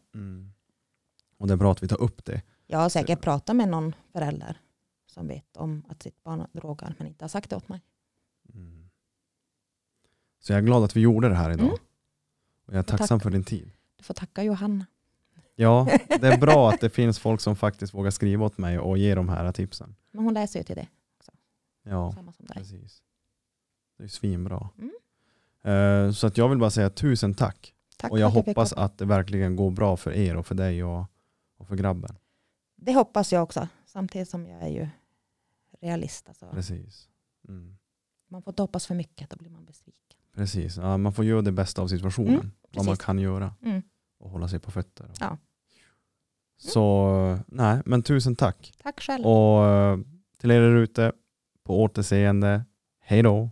Och det är bra att vi tar upp det. Jag har säkert pratat med någon förälder som vet om att sitt barn drogar men inte har sagt det åt mig. Mm. Så jag är glad att vi gjorde det här idag. Mm. Och jag är tack. tacksam för din tid. Du får tacka Johanna. Ja, det är bra att det finns folk som faktiskt vågar skriva åt mig och ge de här tipsen. Men hon läser ju till det. Ja, Samma som dig. precis. Det är svinbra. Mm. Eh, Så att jag vill bara säga tusen tack. Tack och jag hoppas att det verkligen går bra för er och för dig och, och för grabben. Det hoppas jag också. Samtidigt som jag är ju realist. Alltså, Precis. Mm. man får inte hoppas för mycket, då blir man besviken. Precis. Ja, man får göra det bästa av situationen. Mm, vad man kan göra. Mm. Och hålla sig på fötter. Ja. Så nej, men tusen tack. Tack själv. Och eh, till er ute, på återseende. Hej då.